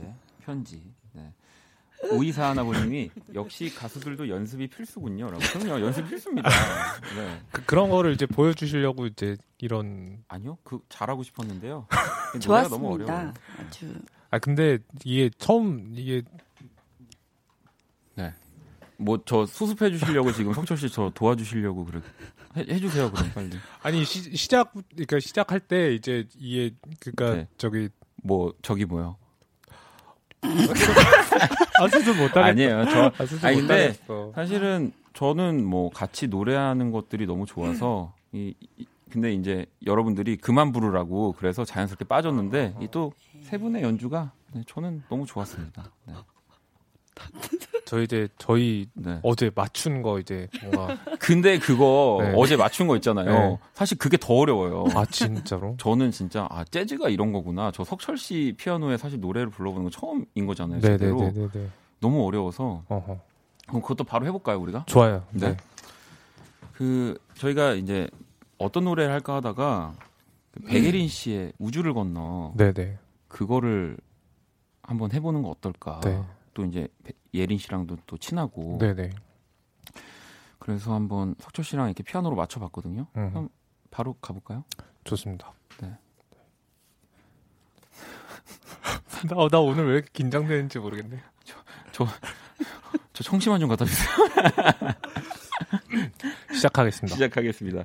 씨의 편지. 네. 오이사 하나보님이 역시 가수들도 연습이 필수군요라고. 그럼요, 연습 필수입니다. 네. 그, 그런 거를 이제 보여주시려고 이제 이런 아니요, 그 잘하고 싶었는데요. 노래가 너무 좋았습니다. 어려워요. 아주 아 근데 이게 처음 이게 뭐저 수습해 주시려고 지금 석철 씨 저 도와주시려고 그래. 해, 해주세요 그럼 빨리. 아니 시, 시작 그러니까 시작할 때 이제 이게 그러니까 네. 저기 뭐 저기 뭐요? 아수도 못하겠다. 아니에요. 저 아수도 아니, 근데 못하겠어. 사실은 저는 뭐 같이 노래하는 것들이 너무 좋아서 이, 이- 근데 이제 여러분들이 그만 부르라고 그래서 자연스럽게 빠졌는데 이 또 세 분의 연주가 네, 저는 너무 좋았습니다. 네. 저 이제 저희 네. 어제 맞춘 거 이제 뭔가 근데 그거 네. 어제 맞춘 거 있잖아요. 네. 사실 그게 더 어려워요. 아 진짜로? 저는 진짜 아 재즈가 이런 거구나. 저 석철 씨 피아노에 사실 노래를 불러보는 건 처음인 거잖아요. 제대로. 네네네네. 너무 어려워서 어허. 그럼 그것도 바로 해볼까요 우리가? 좋아요. 네. 네. 그 저희가 이제 어떤 노래를 할까 하다가 그 백예린 씨의 우주를 건너 네네. 그거를 한번 해보는 거 어떨까? 네. 또 이제 배- 예린 씨랑도 또 친하고 네네. 그래서 한번 석철 씨랑 이렇게 피아노로 맞춰봤거든요. 음, 그럼 바로 가볼까요? 좋습니다. 네. 나, 나 오늘 왜 이렇게 긴장되는지 모르겠네. 저 청심환 좀 갖다 주세요. 시작하겠습니다. 시작하겠습니다.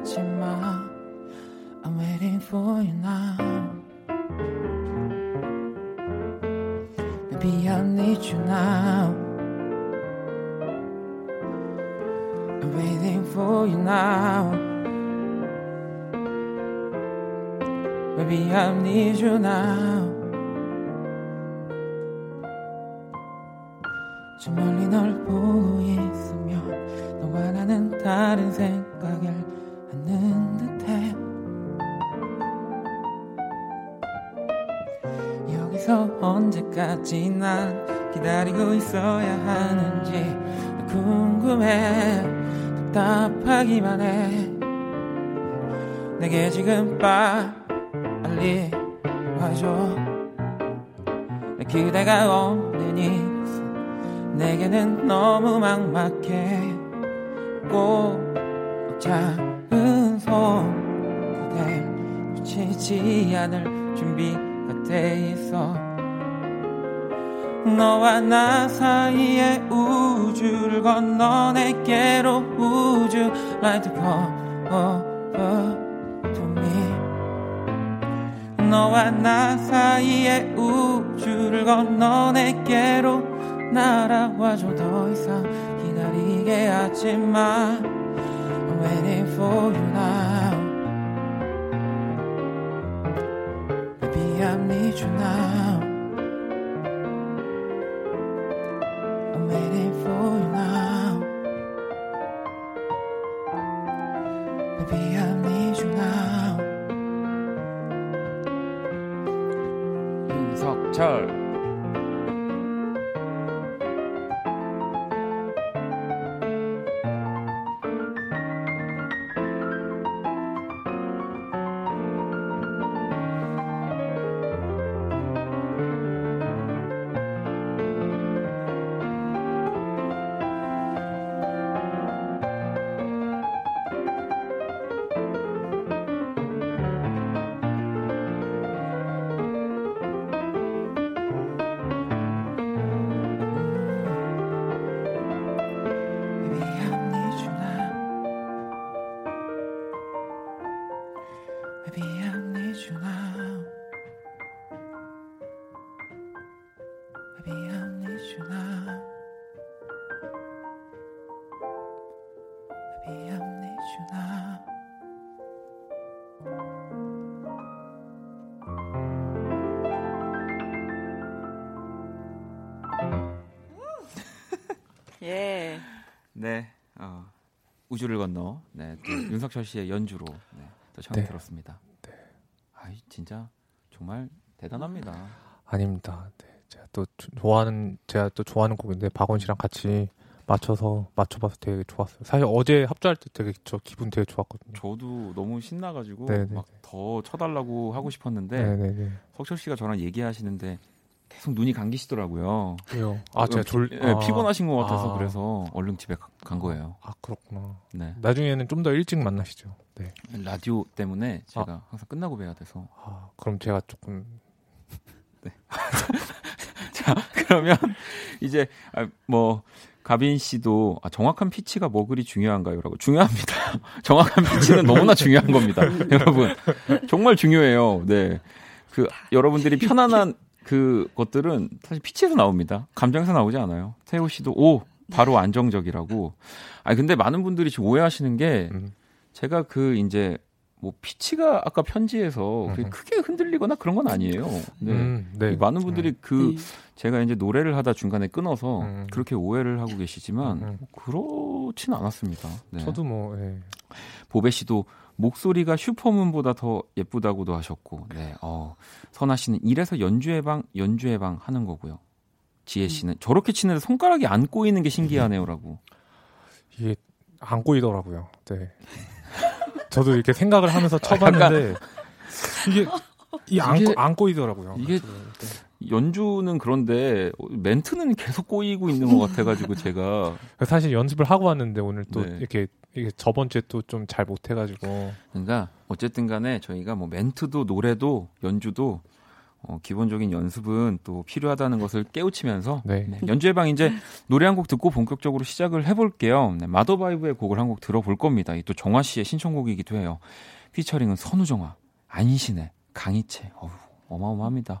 하지 마 I'm waiting for you now Baby I need you now I'm waiting for you now Baby I need you now 저 멀리 널 보고 있으면 너와 나는 다른 생 언제까지 난 기다리고 있어야 하는지 궁금해. 답답하기만 해. 내게 지금 빨리 와줘. 그대가 없는 이곳은 내게는 너무 막막해. 꼭 잡은 손 그댈 놓치지 않을 준비가 돼 있어 너와 나 사이의 우주를 건너 내게로 우주 over to me 너와 나 사이의 우주를 건너 내게로 날아와줘. 더 이상 기다리게 하지 마. I'm waiting for you now 우주를 건너 네, 또 윤석철 씨의 연주로 네, 또 처음 네. 들었습니다. 네. 아이 진짜 정말 대단합니다. 아닙니다. 네, 제가 또 조- 좋아하는 제가 또 좋아하는 곡인데 박원 씨랑 같이 맞춰서 맞춰봐서 되게 좋았어요. 사실 어제 합주할 때 되게 저 기분 되게 좋았거든요. 저도 너무 신나가지고 네, 네, 막더 쳐달라고 하고 싶었는데 네네네. 석철 씨가 저랑 얘기하시는데 계속 눈이 감기시더라고요. 왜요? 아 제가 피- 졸 예, 아, 피곤하신 것 같아서 아. 그래서 얼른 집에 가- 간 거예요. 아 그렇구나. 네. 나중에는 좀 더 일찍 만나시죠. 네. 라디오 때문에 제가 항상 끝나고 뵈야 돼서 아 그럼 제가 조금 자 그러면 이제 아, 뭐 가빈 씨도 아, 정확한 피치가 뭐 그리 중요한가요라고 중요합니다. 정확한 피치는 너무나 중요한 겁니다, 여러분. 정말 중요해요. 네, 그 여러분들이 편안한 그 것들은 사실 피치에서 나옵니다. 감정에서 나오지 않아요. 태호 씨도 오 바로 안정적이라고. 아 근데 많은 분들이 지금 오해하시는 게 음, 제가 그 이제 뭐 피치가 아까 편지에서 그게 음. 크게 흔들리거나 그런 건 아니에요. 네. 음, 네. 많은 분들이 그 네. 제가 이제 노래를 하다 중간에 끊어서 음. 그렇게 오해를 하고 계시지만 음. 그렇진 않았습니다. 네. 저도 뭐 예. 보배 씨도 목소리가 슈퍼문보다 더 예쁘다고도 하셨고, 네, 어, 선아 씨는 이래서 연주회 방 연주회 방 하는 거고요. 지혜 씨는 저렇게 치는데 손가락이 안 꼬이는 게 신기하네요라고. 이게 안 꼬이더라고요. 네. 저도 이렇게 생각을 하면서 쳐봤는데 이게 이안 안 꼬이더라고요. 이게- 네. 연주는 그런데 멘트는 계속 꼬이고 있는 것 같아가지고 제가 사실 연습을 하고 왔는데 오늘 또 네. 이렇게 이게 저번 주에 또 좀 잘 못해가지고 그러니까 어쨌든 간에 저희가 뭐 멘트도 노래도 연주도 어, 기본적인 연습은 또 필요하다는 것을 깨우치면서 네. 네, 연주회 방 이제 노래 한 곡 듣고 본격적으로 시작을 해볼게요. 네, 마더바이브의 곡을 한 곡 들어볼 겁니다. 이 또 정화 씨의 신청곡이기도 해요. 피처링은 선우정아, 안신혜, 강희채. 어우, 어마어마합니다.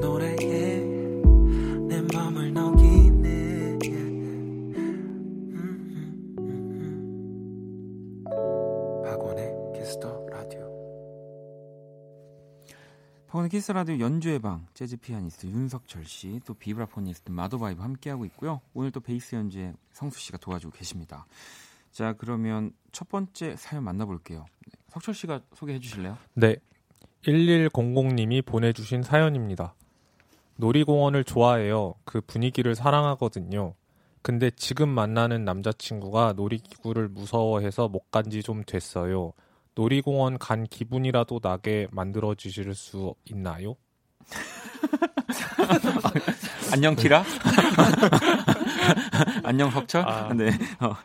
박원의 키스 더 라디오 연주회 방 재즈 피아니스트 윤석철 씨, 또 vibraphonist 마더바이브 함께하고 있고요. 오늘 또 베이스 연주에 성수 씨가 도와주고 계십니다. 자, 그러면 첫 번째 사연 만나볼게요. 네, 석철 씨가 소개해 주실래요? 네. 1100님이 보내주신 사연입니다. 놀이공원을 좋아해요. 그 분위기를 사랑하거든요. 근데 지금 만나는 남자친구가 놀이기구를 무서워해서 못 간 지 좀 됐어요. 놀이공원 간 기분이라도 나게 만들어 주실 수 있나요? 안녕 키라. 안녕 석철. 아. 네. 어.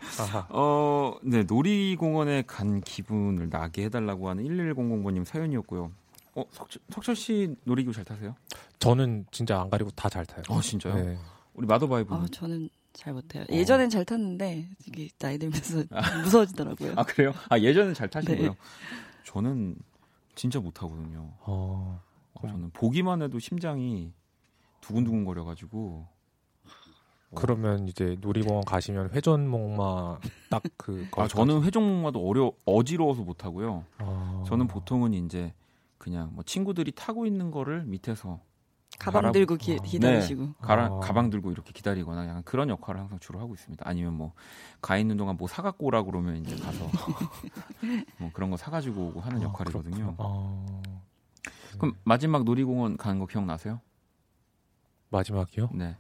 어, 네 놀이공원에 간 기분을 나게 해달라고 하는 1100번님 사연이었고요. 어, 석철, 석철 씨 놀이기구 잘 타세요? 저는 진짜 안 가리고 다 잘 타요. 어, 진짜요? 네. 우리 마더바이브. 아, 저는 잘 못해요. 예전엔 잘 탔는데 이게 나이 들면서 무서워지더라고요. 아 그래요? 아 예전엔 잘 타시고요. 네. 저는 진짜 못 타거든요. 어, 어, 저는 보기만 해도 심장이 두근두근 거려가지고 그러면 이제 놀이공원 가시면 회전목마 딱 그 아 저는 회전목마도 어려 어지러워서 못 타고요. 아. 저는 보통은 이제 그냥 뭐 친구들이 타고 있는 거를 밑에서 가방 바라- 들고 기, 어. 기다리시고. 가라, 아. 가방 들고 이렇게 기다리거나 약간 그런 역할을 항상 주로 하고 있습니다. 아니면 뭐 가 있는 동안 뭐 사갖고 오라 그러면 이제 가서 뭐 그런 거 사가지고 오고 하는 아, 역할이거든요. 아. 그럼 마지막 놀이공원 가는 거 기억나세요? 마지막이요? 네.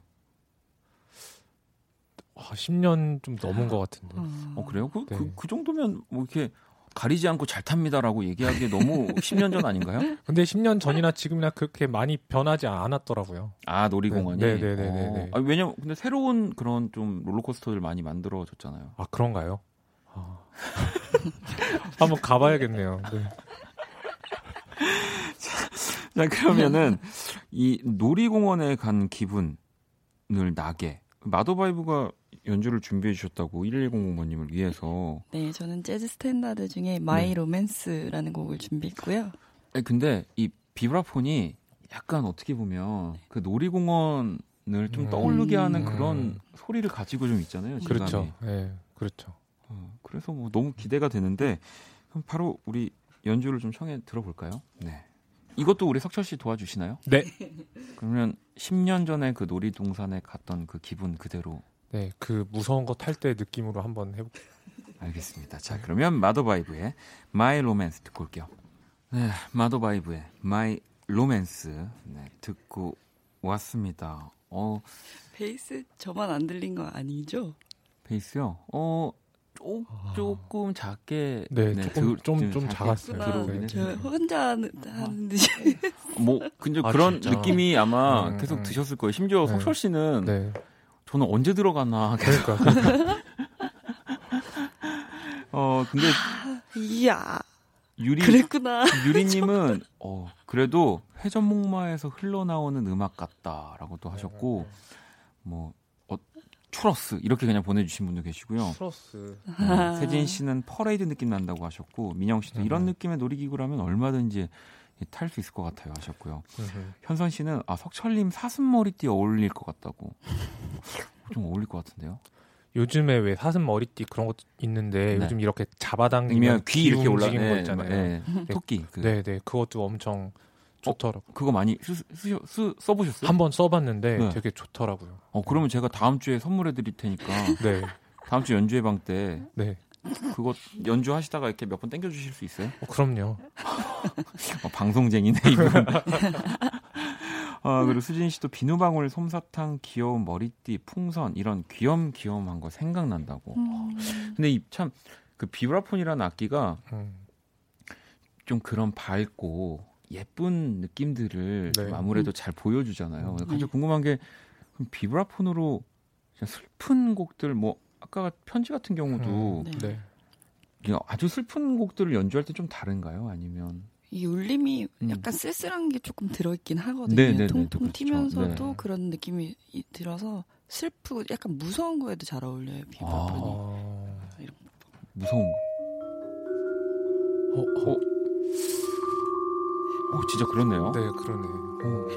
아, 10년 좀 넘은 것 같은데. 어 그래요? 그, 그, 네. 그 정도면 뭐 이렇게 가리지 않고 잘 탑니다라고 얘기하기에 너무 10년 전 아닌가요? 근데 10년 전이나 지금이나 그렇게 많이 변하지 않았더라고요. 아 놀이공원이. 네, 네, 네, 네, 네. 아, 왜냐면 근데 새로운 그런 좀 롤러코스터들 많이 만들어졌잖아요. 아 그런가요? 아. 한번 가봐야겠네요. 네. 자 그러면은 이 놀이공원에 간 기분을 나게 마더바이브가 연주를 준비해 주셨다고 1100번님을 위해서. 네, 저는 재즈 스탠다드 중에 My 네. Romance라는 곡을 준비했고요. 아니, 근데 이 비브라폰이 약간 어떻게 보면 그 놀이공원을 좀 음. 떠오르게 하는 음. 그런 소리를 가지고 좀 있잖아요. 질감이. 그렇죠. 예, 그렇죠. 어, 그래서 뭐 너무 기대가 되는데 그럼 바로 우리 연주를 좀 청해 들어볼까요? 네. 이것도 우리 석철 씨 도와주시나요? 네. 그러면 10년 전에 그 놀이동산에 갔던 그 기분 그대로 네, 그 무서운 거 탈 때 느낌으로 한번 해볼게요. 알겠습니다. 자, 그러면 마더바이브의 My Romance 듣고 올게요. 네, 마더바이브의 My Romance 네, 듣고 왔습니다. 어, 베이스 저만 안 들린 거 아니죠? 베이스요? 어, 조, 조금 작게 네, 조금 좀- 들- 좀 작게 작았어요. 네. 저. 혼자 하는, 하는 듯이 뭐 근데 아, 그런 진짜? 느낌이 아마 음, 계속 음. 드셨을 거예요. 심지어 네. 석철 씨는 네, 저는 언제 들어가나 계속 그러니까 어 근데 이야 유리 그랬구나. 유리님은 어 그래도 회전목마에서 흘러나오는 음악 같다라고도 하셨고 뭐 어, 추러스 이렇게 그냥 보내주신 분도 계시고요. 추러스 네, 세진 씨는 퍼레이드 느낌 난다고 하셨고 민영 씨도 이런 음. 느낌의 놀이기구라면 얼마든지 탈 수 있을 것 같아요 하셨고요. 현선 씨는 아 석철님 사슴 머리띠 어울릴 것 같다고 좀 어울릴 것 같은데요. 요즘에 왜 사슴 머리띠 그런 것도 있는데 네. 요즘 이렇게 잡아당기면 귀 이렇게 올라 움직이는 네, 거 있잖아요. 네, 토끼 그, 네, 네, 그것도 엄청 좋더라고. 요 그거 많이 쓰, 쓰, 쓰, 써보셨어요? 한 번 써봤는데 네. 되게 좋더라고요. 어 그러면 제가 다음 주에 선물해 드릴 테니까 네, 다음 주 연주회 방때 네, 그거 연주하시다가 이렇게 몇 번 땡겨 주실 수 있어요? 어, 그럼요. 어, 방송쟁이네 이분. 아 그리고 수진 씨도 비누방울, 솜사탕, 귀여운 머리띠, 풍선 이런 귀염귀염한 거 생각난다고. 음. 근데 이참그 비브라폰이라는 악기가 음, 좀 그런 밝고 예쁜 느낌들을 네. 좀 아무래도 잘 보여주잖아요. 음. 갑자기 궁금한 게 비브라폰으로 슬픈 곡들 뭐 아까 편지 같은 경우도 음, 네. 네. 아주 슬픈 곡들을 연주할 때 좀 다른가요? 아니면 이 울림이 음. 약간 쓸쓸한 게 조금 들어있긴 하거든요. 네, 네, 네, 통통 그렇죠. 튀면서도 네. 그런 느낌이 이- 들어서 슬프고 약간 무서운 거에도 잘 어울려요. 어, 이런 무서운 거? 어, 어, 어 진짜 그렇네요. 네, 그러네. 어,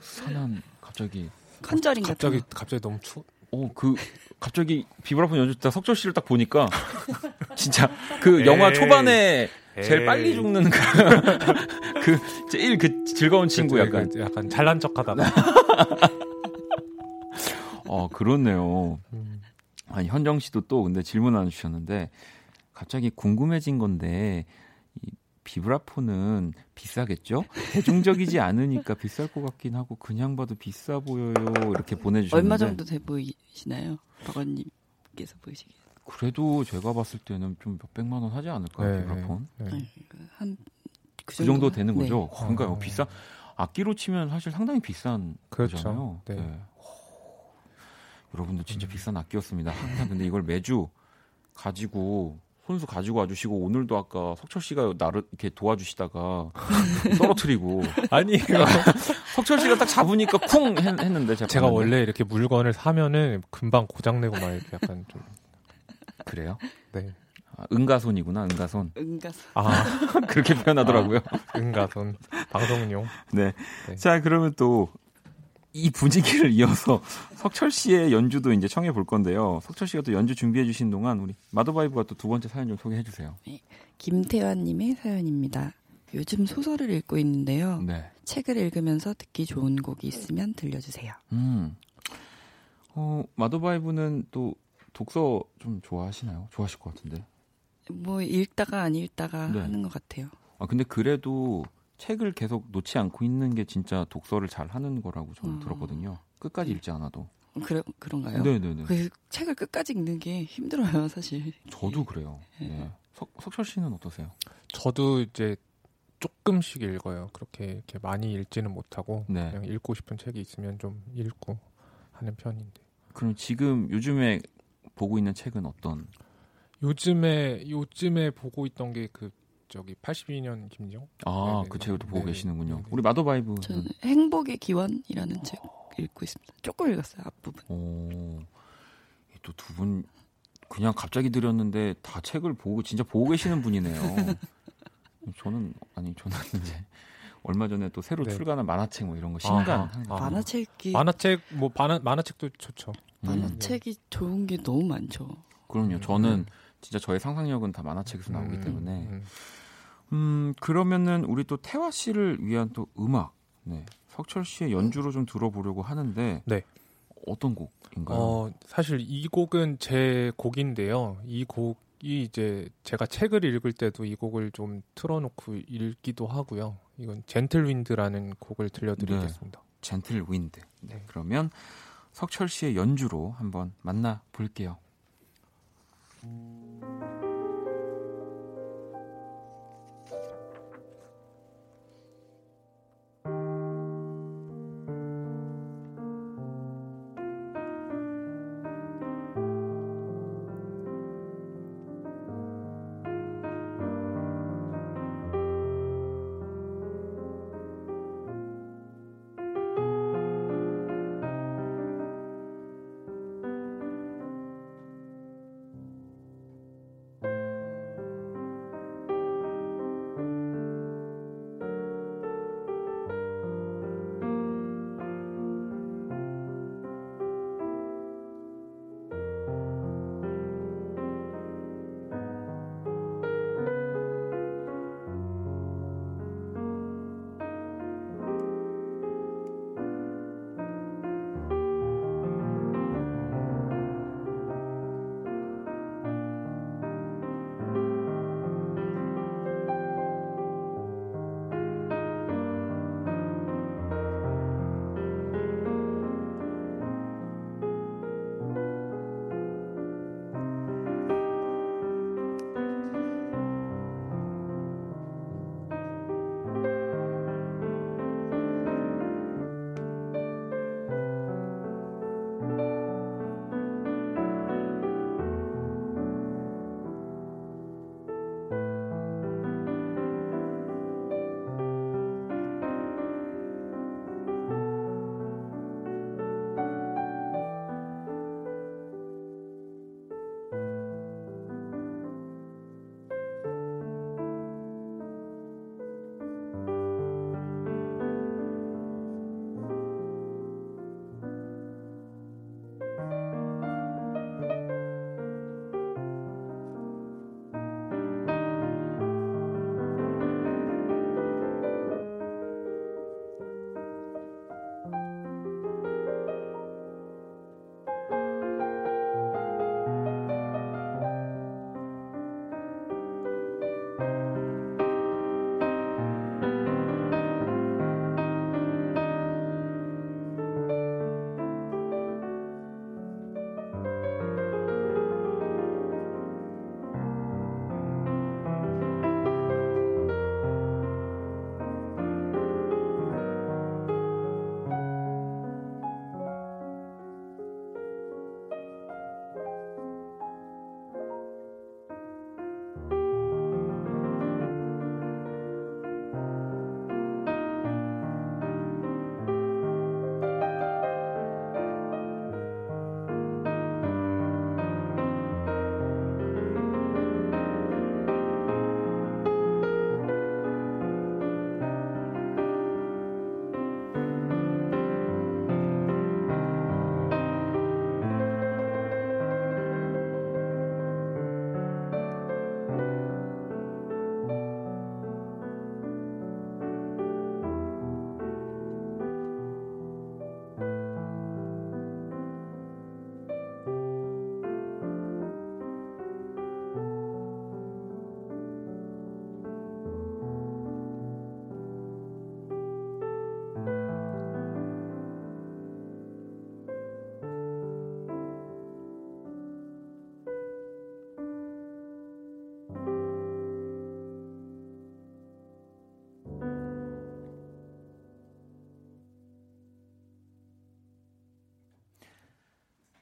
산한 갑자기 컨저링 갑자기. 갑자기 너무 추. 어 그 갑자기 비브라폰 연주 때 석철 씨를 딱 보니까 진짜 그 영화 에이. 초반에 제일 에이. 빨리 죽는 그, 그 제일 그 즐거운 친구 약간 그 약간 잘난 척하다가. 어 그렇네요. 음, 아니 현정 씨도 또 근데 질문 하나 주셨는데 갑자기 궁금해진 건데 이 비브라폰은 비싸겠죠? 대중적이지 않으니까 비쌀 것 같긴 하고 그냥 봐도 비싸 보여요 이렇게 보내주셨는데 얼마 정도 돼 보이시나요? 박원님께서 보시기에. 그래도 제가 봤을 때는 좀 몇 백만 원 하지 않을까요 네, 비브라폰? 네. 아니, 그 한, 그, 그 정도 되는 네. 거죠. 그러니까 어. 비싸 악기로 치면 사실 상당히 비싼 그렇죠. 거잖아요. 네. 여러분도 진짜 음. 비싼 악기였습니다. 항상 근데 이걸 매주 가지고 손수 가지고 와주시고 오늘도 아까 석철 씨가 나를 이렇게 도와주시다가 떨어뜨리고 아니 석철 씨가 딱 잡으니까 쿵 했, 는데 제가, 제가. 원래 이렇게 물건을 사면은 금방 고장내고 막 이렇게 약간 좀 그래요? 네. 아, 은가손이구나 은가손 응가서. 아, 그렇게 표현하더라고요. 은가손 방송용. 네. 네. 자 그러면 또 이 분위기를 이어서 석철 씨의 연주도 이제 청해 볼 건데요. 석철 씨가 또 연주 준비해 주신 동안 우리 마더바이브가 또 두 번째 사연 좀 소개해 주세요. 김태환님의 사연입니다. 요즘 소설을 읽고 있는데요. 네. 책을 읽으면서 듣기 좋은 곡이 있으면 들려주세요. 음. 어, 마더바이브는 또 독서 좀 좋아하시나요? 좋아하실 것 같은데. 뭐 읽다가 안 읽다가 네. 하는 것 같아요. 아, 근데 그래도 책을 계속 놓지 않고 있는 게 진짜 독서를 잘 하는 거라고 저는 음. 들었거든요. 끝까지 읽지 않아도. 그래 그런가요? 네네네. 그 책을 끝까지 읽는 게 힘들어요, 사실. 저도 그래요. 네. 석, 석철 씨는 어떠세요? 저도 이제 조금씩 읽어요. 그렇게 이렇게 많이 읽지는 못하고 네. 그냥 읽고 싶은 책이 있으면 좀 읽고 하는 편인데 그럼 지금 요즘에 보고 있는 책은 어떤? 요즘에 요즘에 보고 있던 게 그 저기 82년 김정 아, 네네네. 그 책을 또 보고 네네. 계시는군요. 네네. 우리 마더바이브. 저는 행복의 기원이라는 책 읽고 있습니다. 조금 읽었어요 앞부분. 오, 또 두 분 그냥 갑자기 들었는데 다 책을 보고 진짜 보고 계시는 분이네요. 저는 아니 저는 이제 얼마 전에 또 새로 네. 출간한 만화책 뭐 이런 거 신간 아하. 하는 거. 아. 만화책이 만화책 뭐 만화 만화책도 좋죠. 음, 만화책이 좋은 게 너무 많죠. 그럼요. 저는 진짜 저의 상상력은 다 만화책에서 나오기 음, 때문에 음. 음 그러면은 우리 또 태화 씨를 위한 또 음악 네 석철 씨의 연주로 좀 들어보려고 하는데 네. 어떤 곡인가요? 어, 사실 이 곡은 제 곡인데요. 이 곡이 이제 제가 책을 읽을 때도 이 곡을 좀 틀어놓고 읽기도 하고요. 이건 젠틀 윈드라는 곡을 들려드리겠습니다. 젠틀 윈드. 네, 네. 그러면 석철 씨의 연주로 한번 만나 볼게요.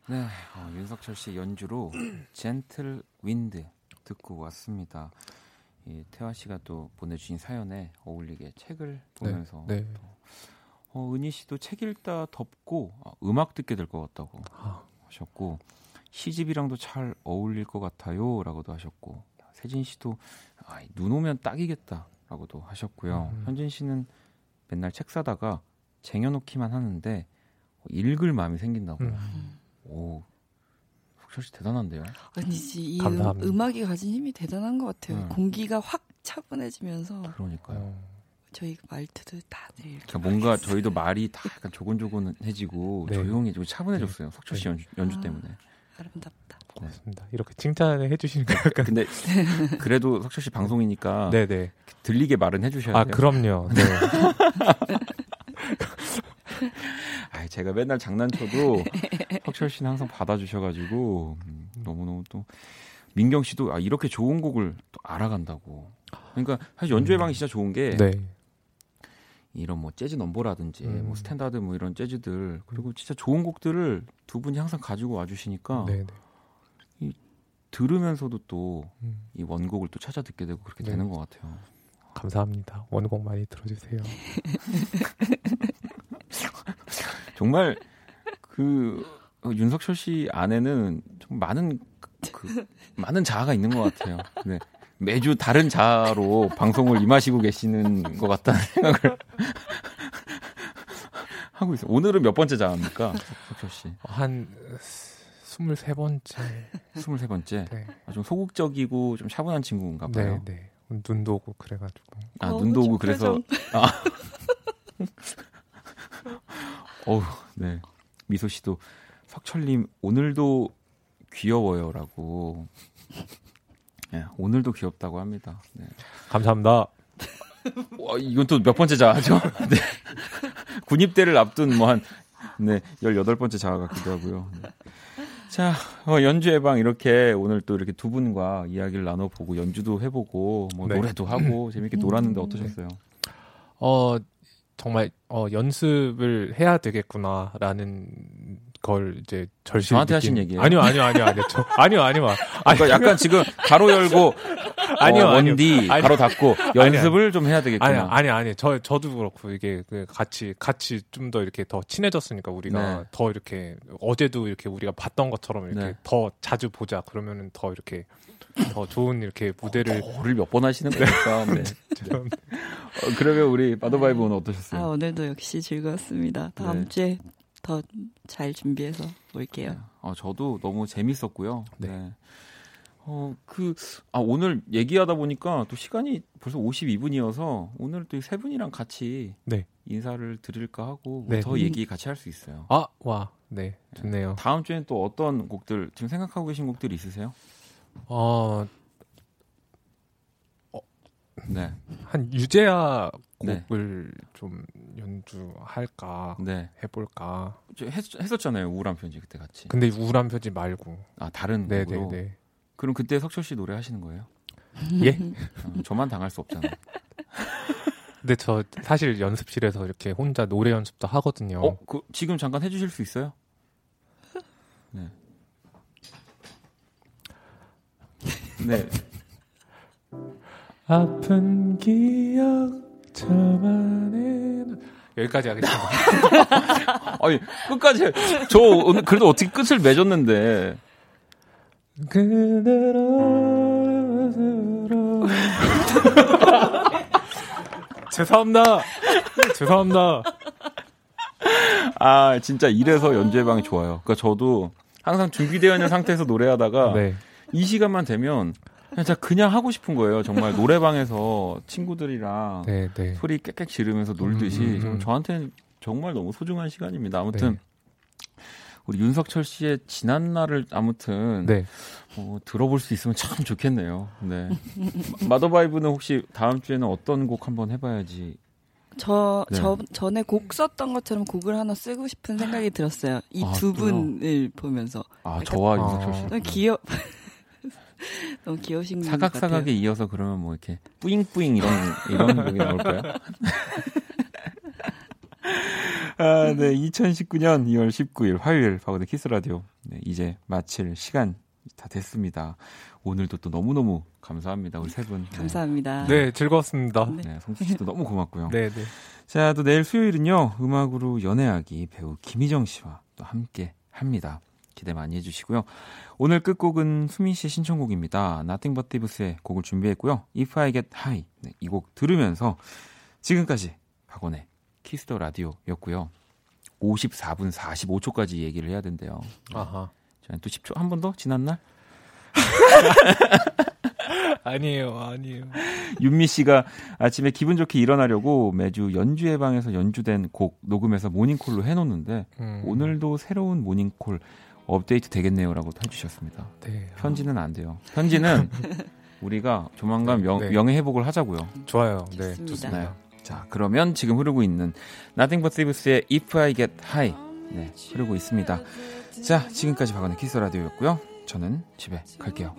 네, 어, 윤석철 씨 연주로 젠틀 윈드 듣고 왔습니다. 이 태화 씨가 또 보내주신 사연에 어울리게 책을 보면서 네. 어, 은희 씨도 책 읽다 덥고 아, 음악 듣게 될 것 같다고 아. 하셨고 시집이랑도 잘 어울릴 것 같아요라고도 하셨고 세진 씨도 아, 눈 오면 딱이겠다라고도 하셨고요. 음. 현진 씨는 맨날 책 사다가 쟁여놓기만 하는데 읽을 마음이 생긴다고. 음. 오, 석철 씨 대단한데요. 아니지 이 감사합니다. 음, 악이 가진 힘이 대단한 것 같아요. 음. 공기가 확 차분해지면서 그러니까요. 어, 저희 말투도 다들 이렇게 그러니까 뭔가 저희도 말이 다 약간 조곤조곤해지고 네. 조용해지고 차분해졌어요. 석철 씨 연주, 연주 아. 때문에. 아름답다. 고맙습니다. 이렇게 칭찬을 해주시는 거 약간. 근데 그래도 석철 씨 방송이니까 네네. 들리게 말은 해주셔야 아 돼요. 그럼요. 네. 제가 맨날 장난쳐도 석철 씨는 항상 받아주셔가지고 음, 너무너무 또 민경 씨도 아, 이렇게 좋은 곡을 또 알아간다고. 그러니까 사실 연주회 방이 진짜 좋은 게 네. 이런 뭐 재즈 넘버라든지 음. 뭐 스탠다드 뭐 이런 재즈들 그리고 진짜 좋은 곡들을 두 분이 항상 가지고 와주시니까 네네. 들으면서도 또이 음, 원곡을 또 찾아 듣게 되고 그렇게 네. 되는 것 같아요. 감사합니다. 원곡 많이 들어주세요. 정말 그 어, 윤석철 씨 안에는 좀 많은 그 많은 자아가 있는 것 같아요. 네. 매주 다른 자아로 방송을 임하시고 계시는 것 같다는 생각을 하고 있어요. 오늘은 몇 번째 자아입니까, 석철 씨? 한 23번째. 23번째. 네. 아, 좀 소극적이고 좀 차분한 친구인가 봐요. 네, 네. 눈도 오고 그래가지고. 아, 눈도 오고 좀 그래서 표정. 어우, 네. 미소 씨도 석철님 오늘도 귀여워요라고. 네, 오늘도 귀엽다고 합니다. 네. 감사합니다. 와, 이건 또 몇 번째 자아죠? 네. 군입대를 앞둔 뭐한 네, 18번째 자아 같기도 하고요. 네. 자, 어, 연주 예방 이렇게 오늘 또 이렇게 두 분과 이야기를 나눠보고 연주도 해보고 뭐 네. 노래도 하고 재밌게 놀았는데 어떠셨어요? 어 정말 어 연습을 해야 되겠구나라는 걸 이제 절실 저한테 느낀- 하신 얘기예요? 아니요 아니요 아니요 아니요 저, 아니요 아니요 아니 그러니까 약간 지금 가로 열고 아니요, 어, 아니요. 원디 아니요. 가로 닫고 연습을 좀 해야 되겠구나. 아니 아니 아니 저 저도 그렇고 이게 그 같이 같이 좀 더 이렇게 더 친해졌으니까 우리가 네. 더 이렇게 어제도 이렇게 우리가 봤던 것처럼 이렇게 네. 더 자주 보자 그러면은 더 이렇게 더 좋은 이렇게 무대를 뭐를 몇 번 하시는 겁니까? 네. 죄송합니다. 어, 그러면 우리 마더바이브 오늘 어떠셨어요? 아 오늘도 역시 즐거웠습니다. 다음 네. 주에 더 잘 준비해서 올게요. 어, 저도 너무 재밌었고요. 네. 네. 어, 그, 아, 오늘 얘기하다 보니까 또 시간이 벌써 52분이어서 오늘 또 세 분이랑 같이 네. 인사를 드릴까 하고 네. 더 얘기 같이 할 수 있어요. 아, 와. 네. 좋네요. 다음 주엔 또 어떤 곡들, 지금 생각하고 계신 곡들이 있으세요? 어, 네. 한 유재하 네. 곡을 좀 연주할까 네. 해볼까. 저 했, 했었잖아요. 우울한 편지 그때 같이. 근데 우울한 편지 말고. 아, 다른 네, 곡으로. 네, 네. 그럼 그때 석철 씨 노래 하시는 거예요? 예? 어, 저만 당할 수 없잖아요. 근데 저 사실 연습실에서 이렇게 혼자 노래 연습도 하거든요. 어, 그, 지금 잠깐 해주실 수 있어요? 네. 네. 아픈 기억 저만의 여기까지 하겠습니다. 아니, 끝까지. 저 오늘 그래도 어떻게 끝을 맺었는데. 그대로 죄송합니다. 죄송합니다. 아, 진짜 이래서 연주회방이 좋아요. 그러니까 저도 항상 준비되어 있는 상태에서 노래하다가 네. 이 시간만 되면 그냥 그냥 하고 싶은 거예요. 정말 노래방에서 친구들이랑 네, 네. 소리 깨끗 지르면서 놀듯이 음, 음, 좀 음. 저한테는 정말 너무 소중한 시간입니다. 아무튼 네. 우리 윤석철 씨의 지난 날을 아무튼 네. 어, 들어볼 수 있으면 참 좋겠네요. 네. 마더바이브는 혹시 다음 주에는 어떤 곡 한번 해봐야지. 저, 네. 저 전에 곡 썼던 것처럼 곡을 하나 쓰고 싶은 생각이 들었어요. 이 아, 두? 분을 보면서 아 약간- 저와 아. 윤석철 씨 귀여 너무 귀여우신 것 사각사각에 같아요. 이어서 그러면 뭐 이렇게 뿌잉뿌잉 이런 이런 곡이 나올까요? 아, 네. 2019년 2월 19일 화요일 박원의 키스 라디오 네, 이제 마칠 시간 다 됐습니다. 오늘도 또 너무너무 감사합니다. 우리 세 분. 네. 감사합니다. 네, 즐거웠습니다. 네. 네, 성수 씨도 너무 고맙고요. 네, 네. 자, 또 내일 수요일은요. 음악으로 연애하기 배우 김희정 씨와 또 함께 합니다. 기대 많이 해주시고요. 오늘 끝곡은 수민 씨의 신청곡입니다. Nothing But Thieves의 곡을 준비했고요. If I Get High 네, 이곡 들으면서 지금까지 박원의 키스 더 라디오였고요. 54분 45초까지 얘기를 해야 된대요. 아하. 자, 또 10초 한 번 더 지난 날 아니에요, 아니에요. 윤미 씨가 아침에 기분 좋게 일어나려고 매주 연주회 방에서 연주된 곡 녹음해서 모닝콜로 해놓는데 음, 오늘도 새로운 모닝콜 업데이트 되겠네요라고 해주셨습니다. 네. 편지는 안 돼요. 편지는 우리가 조만간 명, 네. 명예 회복을 하자고요. 좋아요. 네, 좋습니다. 좋습니다. 네. 자, 그러면 지금 흐르고 있는 Nothing But Thieves의 If I Get High 네, 흐르고 있습니다. 자, 지금까지 박원의 키스 더 라디오였고요. 저는 집에 갈게요.